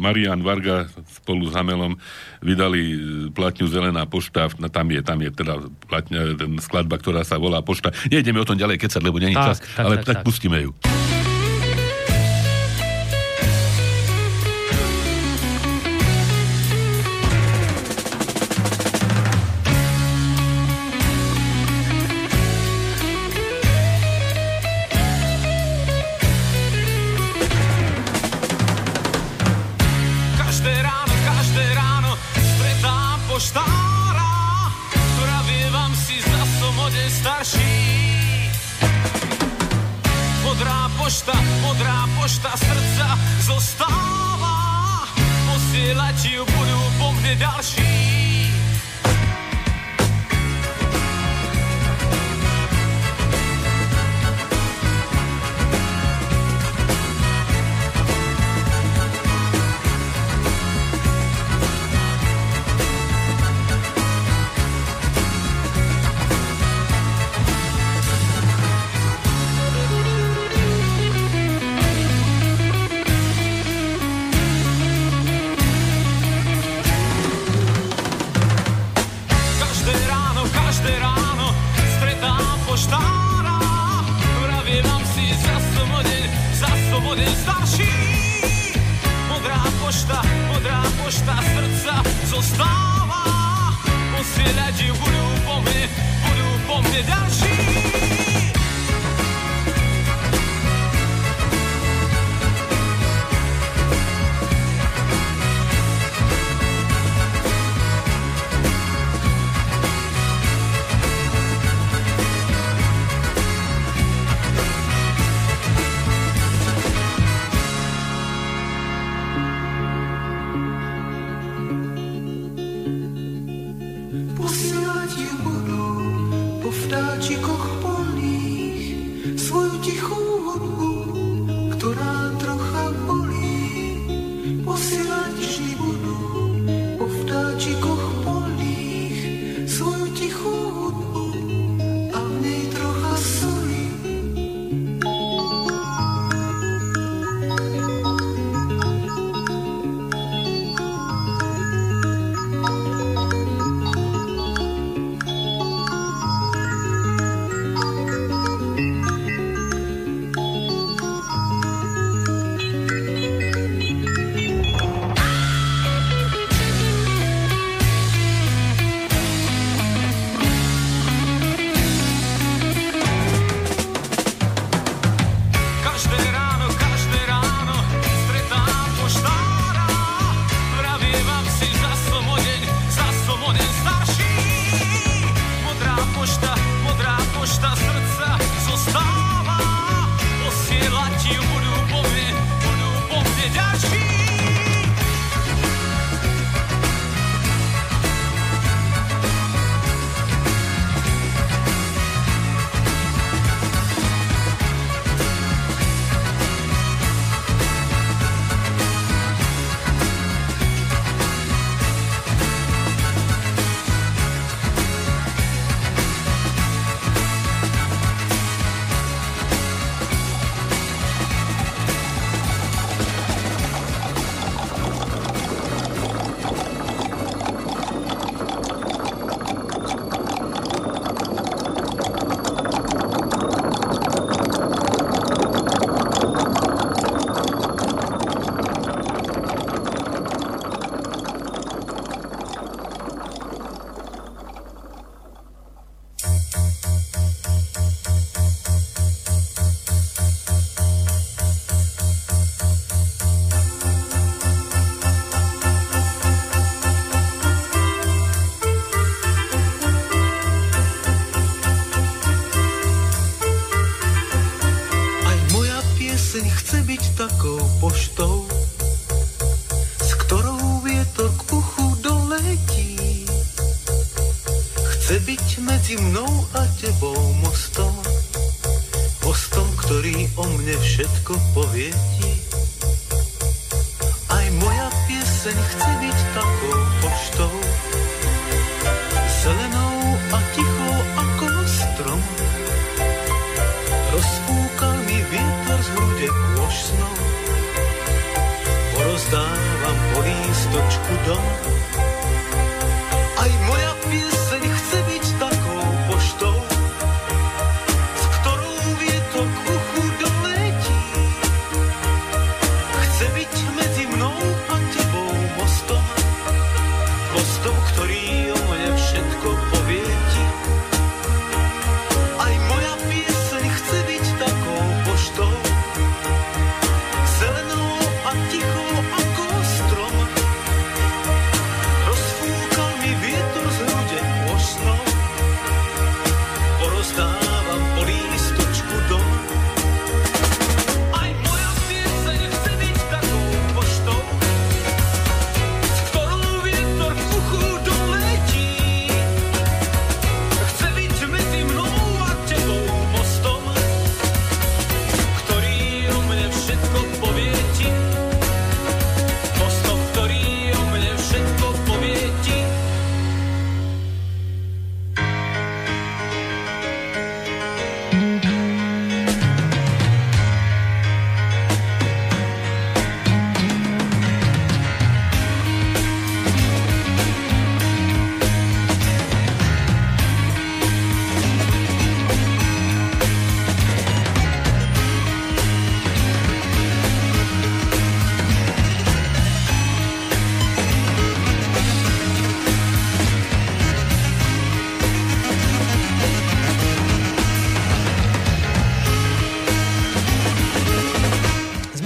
Marian Varga spolu s Hamelom vydali e, platňu Zelená pošta, no, tam je, tam je teda platňa, ten skladba, ktorá sa volá Pošta. Nejdeme o tom ďalej kecať, lebo není čas, tak, ale tak, tak, tak. pustíme ju.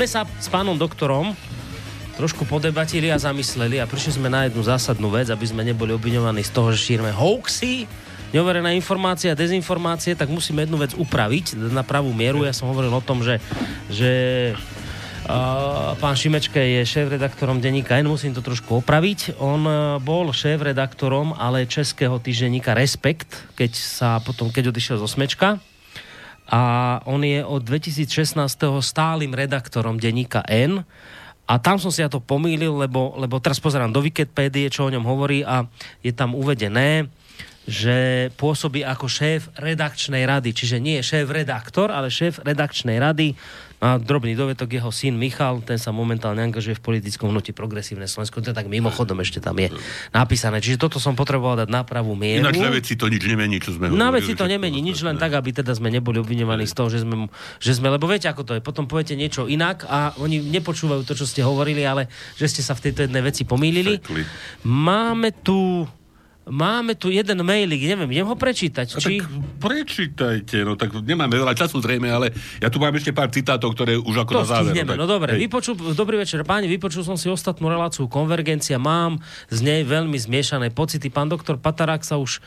Sa s pánom doktorom trošku podebatili a zamysleli a prišli sme na jednu zásadnú vec, aby sme neboli obviňovaní z toho, že šírme hoaxy, neoverené informácie a dezinformácie, tak musíme jednu vec upraviť na pravú mieru. Ja som hovoril o tom, že, že Uh, pán Šimečke je šéf-redaktorom denníka N, musím to trošku opraviť. On uh, bol šéf-redaktorom, ale českého týždenníka Respekt, keď sa potom, keď odišiel zo Smečka. A on je od 2016. stálym redaktorom denníka N. A tam som si ja to pomýlil, lebo, lebo teraz pozerám do Wikipédie, čo o ňom hovorí a je tam uvedené, že pôsobí ako šéf redakčnej rady. Čiže nie je šéf-redaktor, ale šéf redakčnej rady. A drobný dovetok, jeho syn Michal, ten sa momentálne angažuje v politickom hnutí progresívne Slovensko. To tak mimochodom ešte tam je napísané. Čiže toto som potreboval dať na pravú mieru. Ináč na veci to nič nemení, čo sme Na veci to nemení nič, len tak, aby teda sme neboli obviňovaní z toho, že sme, že sme, lebo viete, ako to je, potom poviete niečo inak a oni nepočúvajú to, čo ste hovorili, ale že ste sa v tejto jednej veci pomýlili. Máme tu Máme tu jeden mailik, neviem, idem ho prečítať. A Či... tak prečítajte, no tak nemáme veľa času zrejme, ale ja tu mám ešte pár citátov, ktoré už ako To na záver. stihneme, no dobre. Vypočul, dobrý večer, páni, vypočul som si ostatnú reláciu Konvergencia, mám z nej veľmi zmiešané pocity. Pán doktor Patarák sa už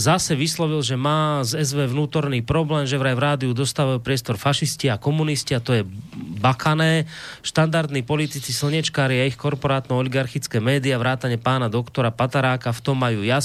zase vyslovil, že má z SV vnútorný problém, že vraj v rádiu dostávajú priestor fašisti a komunisti a to je bakané. Štandardní politici, slnečkári a ich korporátno-oligarchické médiá, vrátane pána doktora Pataráka v tom majú jasno.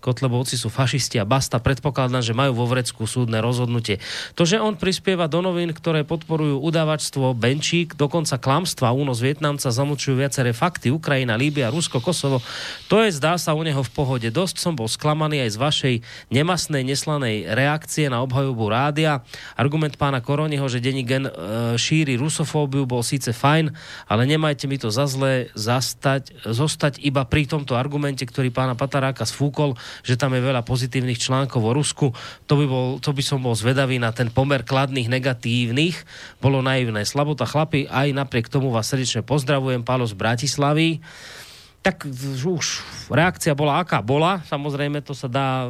Kotlebovci sú fašisti a basta. Predpokladám, že majú vo Vrecku súdne rozhodnutie. To, že on prispieva do novín, ktoré podporujú udávačstvo, Benčík, dokonca klamstva, únos Vietnamca, zamlčujú viaceré fakty, Ukrajina, Líbia, Rusko, Kosovo, to je zdá sa u neho v pohode. Dosť som bol sklamaný aj z vašej nemasnej, neslanej reakcie na obhajobu rádia. Argument pána Koroniho, že denní gen e, šíri rusofóbiu, bol síce fajn, ale nemajte mi to za zlé zastať, zostať iba pri tomto argumente, ktorý pána Pataráka sfúkol, že tam je veľa pozitívnych článkov o Rusku. To by, bol, to by som bol zvedavý na ten pomer kladných, negatívnych. Bolo naivné. Slabota chlapi, aj napriek tomu vás srdečne pozdravujem. Pálo z Bratislavy tak už reakcia bola aká bola. Samozrejme, to sa dá e,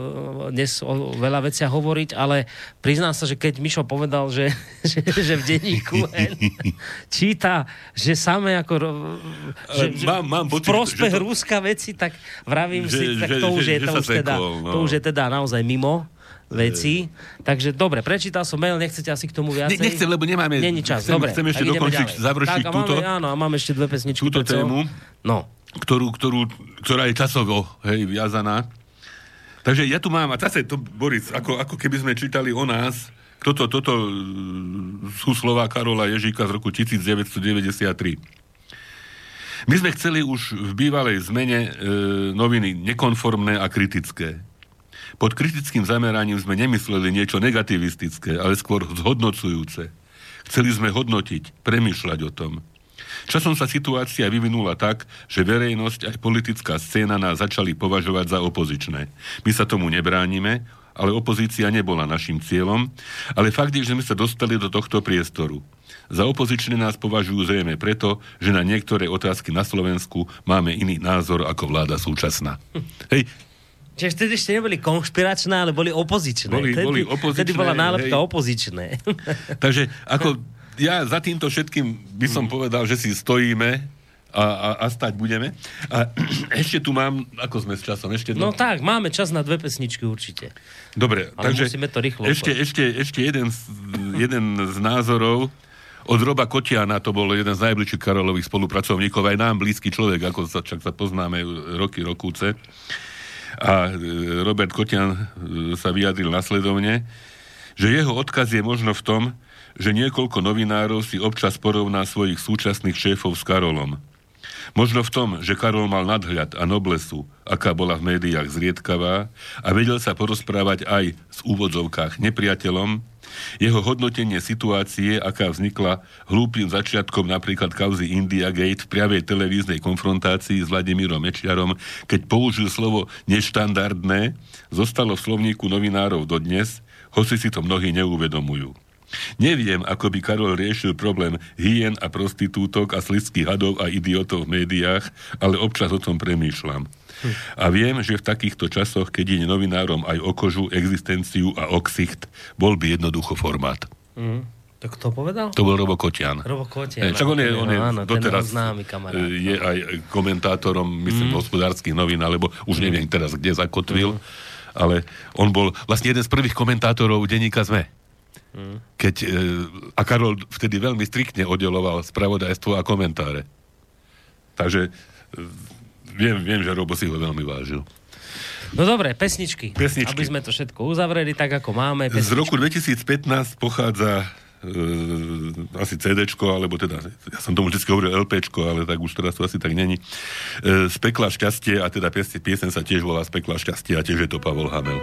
dnes o veľa veciach hovoriť, ale priznám sa, že keď Mišo povedal, že, že, že v denníku N číta, že samé ako že, mám- mám v pocit, prospech že to- Ruska veci, tak vravím Že- si, tak že- to už že- je, že to už teda, sekol, no. to už je teda naozaj mimo. veci. Takže dobre, prečítal som mail, nechcete asi k tomu Ne, viacej? nechcem, lebo nemáme... Není čas, chcem, dobre. chcem ešte dokončiť, završiť tak, a túto, Máme, áno, a máme ešte dve pesničky. túto tému, No. Ktorú, ktorú, ktorá je časovo hej, viazaná. Takže ja tu mám, a zase to, Boris, ako, ako keby sme čítali o nás, toto, toto e, sú slova Karola Ježíka z roku 1993. My sme chceli už v bývalej zmene e, noviny nekonformné a kritické. Pod kritickým zameraním sme nemysleli niečo negativistické, ale skôr zhodnocujúce. Chceli sme hodnotiť, premýšľať o tom. Časom sa situácia vyvinula tak, že verejnosť aj politická scéna nás začali považovať za opozičné. My sa tomu nebránime, ale opozícia nebola našim cieľom, ale fakt je, že sme sa dostali do tohto priestoru. Za opozičné nás považujú zrejme preto, že na niektoré otázky na Slovensku máme iný názor ako vláda súčasná. Hej, Čiže vtedy ešte neboli konšpiračné, ale boli opozičné. Boli- Vtedy- boli opozičné, Vtedy bola nálepka hej. opozičné. Takže ako ja za týmto všetkým by som povedal, že si stojíme a, a, a stať budeme. A ešte tu mám, ako sme s časom, ešte... No tak, máme čas na dve pesničky určite. Dobre, Ale takže musíme to rýchlo ešte, ešte, ešte jeden, z, jeden z názorov od Roba Kotiana, to bol jeden z najbližších Karolových spolupracovníkov, aj nám blízky človek, ako sa, čak sa poznáme roky, rokúce. A e, Robert Kotian e, sa vyjadril nasledovne, že jeho odkaz je možno v tom, že niekoľko novinárov si občas porovná svojich súčasných šéfov s Karolom. Možno v tom, že Karol mal nadhľad a noblesu, aká bola v médiách zriedkavá a vedel sa porozprávať aj s úvodzovkách nepriateľom, jeho hodnotenie situácie, aká vznikla hlúpým začiatkom napríklad kauzy India Gate v priamej televíznej konfrontácii s Vladimírom Mečiarom, keď použil slovo neštandardné, zostalo v slovníku novinárov dodnes, hoci si to mnohí neuvedomujú. Neviem, ako by Karol riešil problém hyen a prostitútok a slidských hadov a idiotov v médiách, ale občas o tom premýšľam. A viem, že v takýchto časoch, keď ide novinárom aj o kožu, existenciu a oksicht, bol by jednoducho formát. Mm. To kto povedal? To bol Robo Kotian. Robo Kotian. Čak on je, on je áno, doteraz známy kamarát. eh, je aj komentátorom, myslím, mm. hospodárskych novín, alebo už neviem teraz, kde zakotvil, ale on bol vlastne jeden z prvých komentátorov denníka ZME. Keď, e, a Karol vtedy veľmi striktne oddeloval spravodajstvo a komentáre. Takže e, viem, viem, že Robo si ho veľmi vážil. No dobre, pesničky. Pesničky. Aby sme to všetko uzavreli tak, ako máme. Z Pesničky. roku 2015 pochádza e, asi CDčko, alebo teda, ja som tomu vždy hovoril LPčko, ale tak už teraz to asi tak není. E, z pekla šťastie, a teda piesen, piesen sa tiež volá z pekla šťastie a tiež je to Pavol Hamel.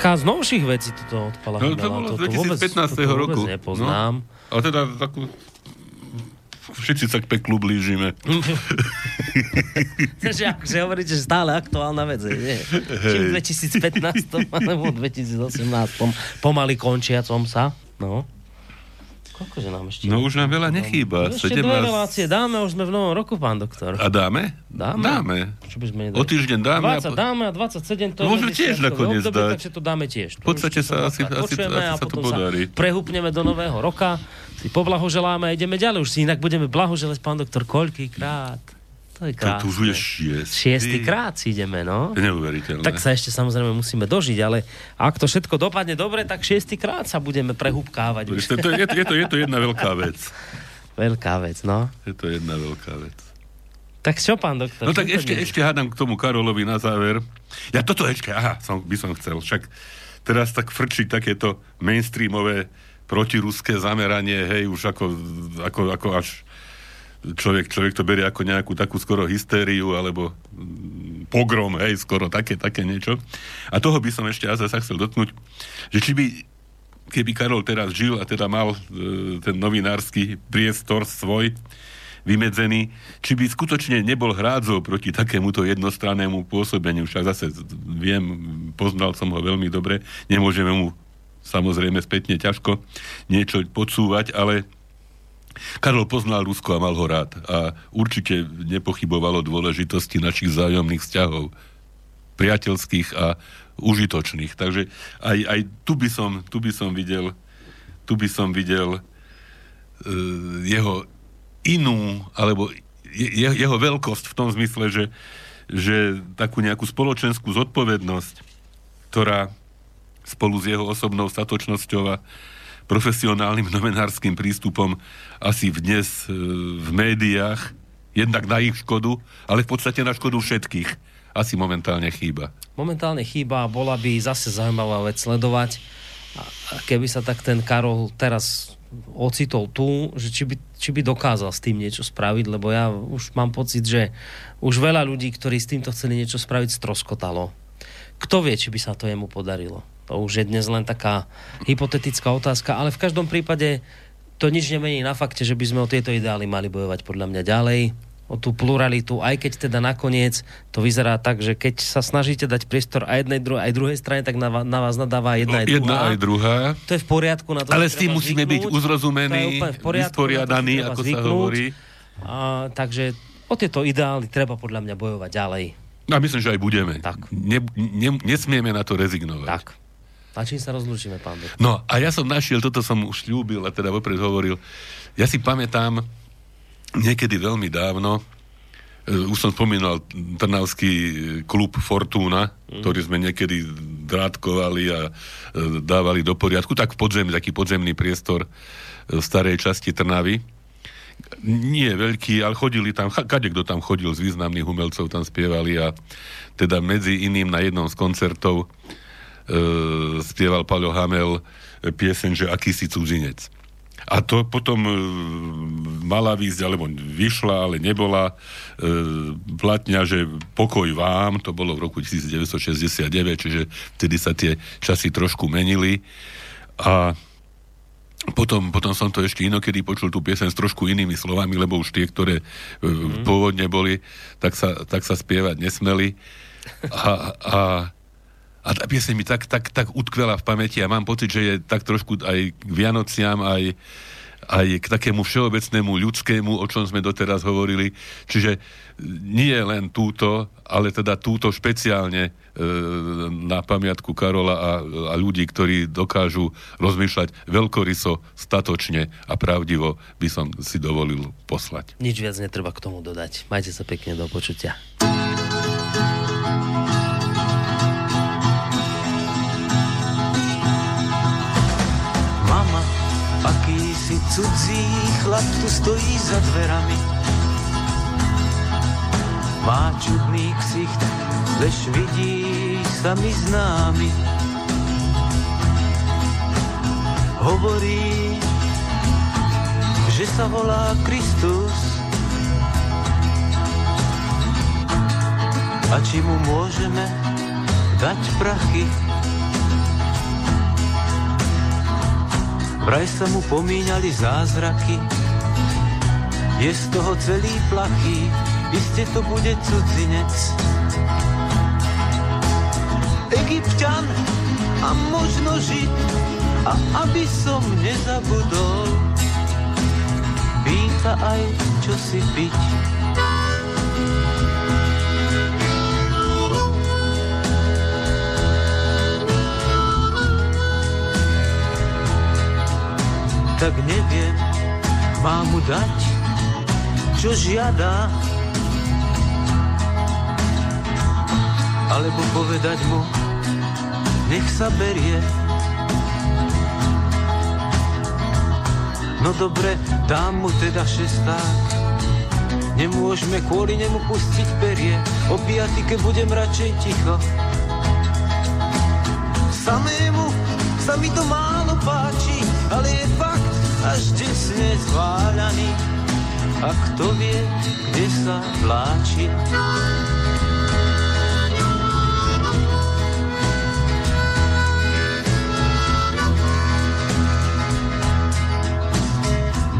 Taká z novších vecí toto odpala. No, to bolo z 2015. roku. nepoznám. No, ale teda takú... Všetci sa k peklu blížime. Takže akože hovoríte, že stále aktuálna vec, je, nie? Či v 2015 alebo v 2018 pomaly končiacom sa. No. Koľkože nám ešte? No už nám veľa nechýba. Ešte dve relácie dáme, už sme v novom roku, pán doktor. A dáme? Dáme. Dáme. Čo by sme nedali? O týždeň dáme. a 20 po- dáme a 27 to No, môžeme tiež nakoniec dať. Takže to dáme tiež. V podstate sa sa asi- asi- asi a sa to podarí. prehúpneme do nového roka, si poblahoželáme a ideme ďalej. Už si inak budeme blahoželať, pán doktor, koľkýkrát. To je To, to už je krásne. šiest. Šiestý krát ideme, no. Neuveriteľné. Tak sa ešte samozrejme musíme dožiť, ale ak to všetko dopadne dobre, tak šiestý krát sa budeme prehúbkávať. To, to, je, to, je, to, je to jedna veľká vec. Veľká vec, no. Je to jedna veľká vec. Tak čo, pán doktor? No tak ešte, ešte hádam k tomu Karolovi na záver. Ja toto ešte, aha, som, by som chcel. Však teraz tak frčiť takéto mainstreamové protiruské zameranie, hej, už ako, ako, ako až človek, človek to berie ako nejakú takú skoro hystériu, alebo mm, pogrom, hej, skoro také, také niečo. A toho by som ešte ja sa chcel dotknúť, že či by keby Karol teraz žil a teda mal e, ten novinársky priestor svoj vymedzený, či by skutočne nebol hrádzou proti takémuto jednostrannému pôsobeniu. Však zase viem, poznal som ho veľmi dobre, nemôžeme mu samozrejme spätne ťažko niečo podsúvať, ale Karol poznal Rusko a mal ho rád a určite nepochybovalo dôležitosti našich vzájomných vzťahov priateľských a užitočných. Takže aj, aj tu, by som, tu by som videl tu by som videl uh, jeho inú, alebo je, jeho veľkosť v tom zmysle, že, že takú nejakú spoločenskú zodpovednosť, ktorá spolu s jeho osobnou statočnosťou a profesionálnym novinárskym prístupom asi dnes e, v médiách, jednak na ich škodu, ale v podstate na škodu všetkých, asi momentálne chýba. Momentálne chýba a bola by zase zaujímavá vec sledovať. Keby sa tak ten Karol teraz ocitol tu, že či by, či by dokázal s tým niečo spraviť, lebo ja už mám pocit, že už veľa ľudí, ktorí s týmto chceli niečo spraviť, stroskotalo. Kto vie, či by sa to jemu podarilo? To už je dnes len taká hypotetická otázka, ale v každom prípade to nič nemení na fakte, že by sme o tieto ideály mali bojovať podľa mňa ďalej o tú pluralitu, aj keď teda nakoniec to vyzerá tak, že keď sa snažíte dať priestor aj jednej, dru- aj druhej strane, tak na, va- na vás nadáva jedna, aj No, Jedna druhá. aj druhá. To je v poriadku. Na to Ale s tým musíme byť zvyknúť. uzrozumení, je úplne v poriadku, vysporiadaní, ako sa zvyknúť. hovorí. A, takže o tieto ideály treba podľa mňa bojovať ďalej. A myslím, že aj budeme. Tak. Ne, ne, nesmieme na to rezignovať. Tak. A čím sa rozlúčime, pán doktor? No a ja som našiel, toto som už ľúbil a teda vopred hovoril, ja si pamätám niekedy veľmi dávno, e, už som spomínal Trnavský klub Fortuna, mm. ktorý sme niekedy drátkovali a e, dávali do poriadku, tak v podzemí, taký podzemný priestor e, v starej časti Trnavy. Nie veľký, ale chodili tam, kade kto tam chodil z významných umelcov, tam spievali a teda medzi iným na jednom z koncertov spieval Paľo Hamel pieseň, že aký si cudzinec. A to potom e, mala výsť, alebo vyšla, ale nebola e, platňa, že pokoj vám, to bolo v roku 1969, čiže vtedy sa tie časy trošku menili. A potom, potom som to ešte inokedy počul tú piesen s trošku inými slovami, lebo už tie, ktoré mm. pôvodne boli, tak sa, tak sa spievať nesmeli. A, a, a tá pieseň mi tak, tak, tak utkvela v pamäti a mám pocit, že je tak trošku aj k Vianociam, aj, aj k takému všeobecnému ľudskému, o čom sme doteraz hovorili. Čiže nie len túto, ale teda túto špeciálne e, na pamiatku Karola a, a ľudí, ktorí dokážu rozmýšľať veľkoryso, statočne a pravdivo, by som si dovolil poslať. Nič viac netreba k tomu dodať. Majte sa pekne do počutia. Cudzí chlap tu stojí za dverami. Má čudný ksicht, lež vidí sa mi známy. Hovorí, že sa volá Kristus. A či mu môžeme dať prachy? Vraj sa mu pomíňali zázraky, je z toho celý plachý, iste to bude cudzinec. Egyptian a možno žiť, a aby som nezabudol, pýta aj, čo si piť. Tak neviem, mám mu dať, čo žiada, alebo povedať mu, nech sa berie. No dobre, dám mu teda šesták, nemôžeme kvôli nemu pustiť perie, o piatike budem radšej ticho. Samému sa mi to málo páči, ale je fakt až desne zváľaný. A kto vie, kde sa vláči.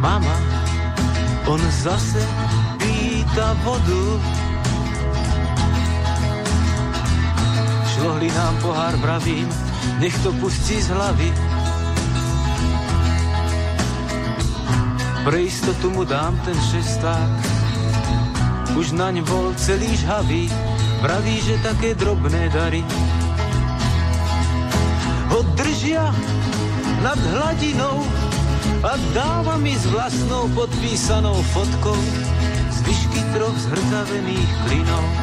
Mama, on zase pýta vodu. Šlohli nám pohár, vravím, nech to pustí z hlavy. Pre istotu mu dám ten šesták, už naň bol celý žhavý, vraví, že také drobné dary ho držia nad hladinou a dáva mi s vlastnou podpísanou fotkou zvyšky troch zhrzavených klinov.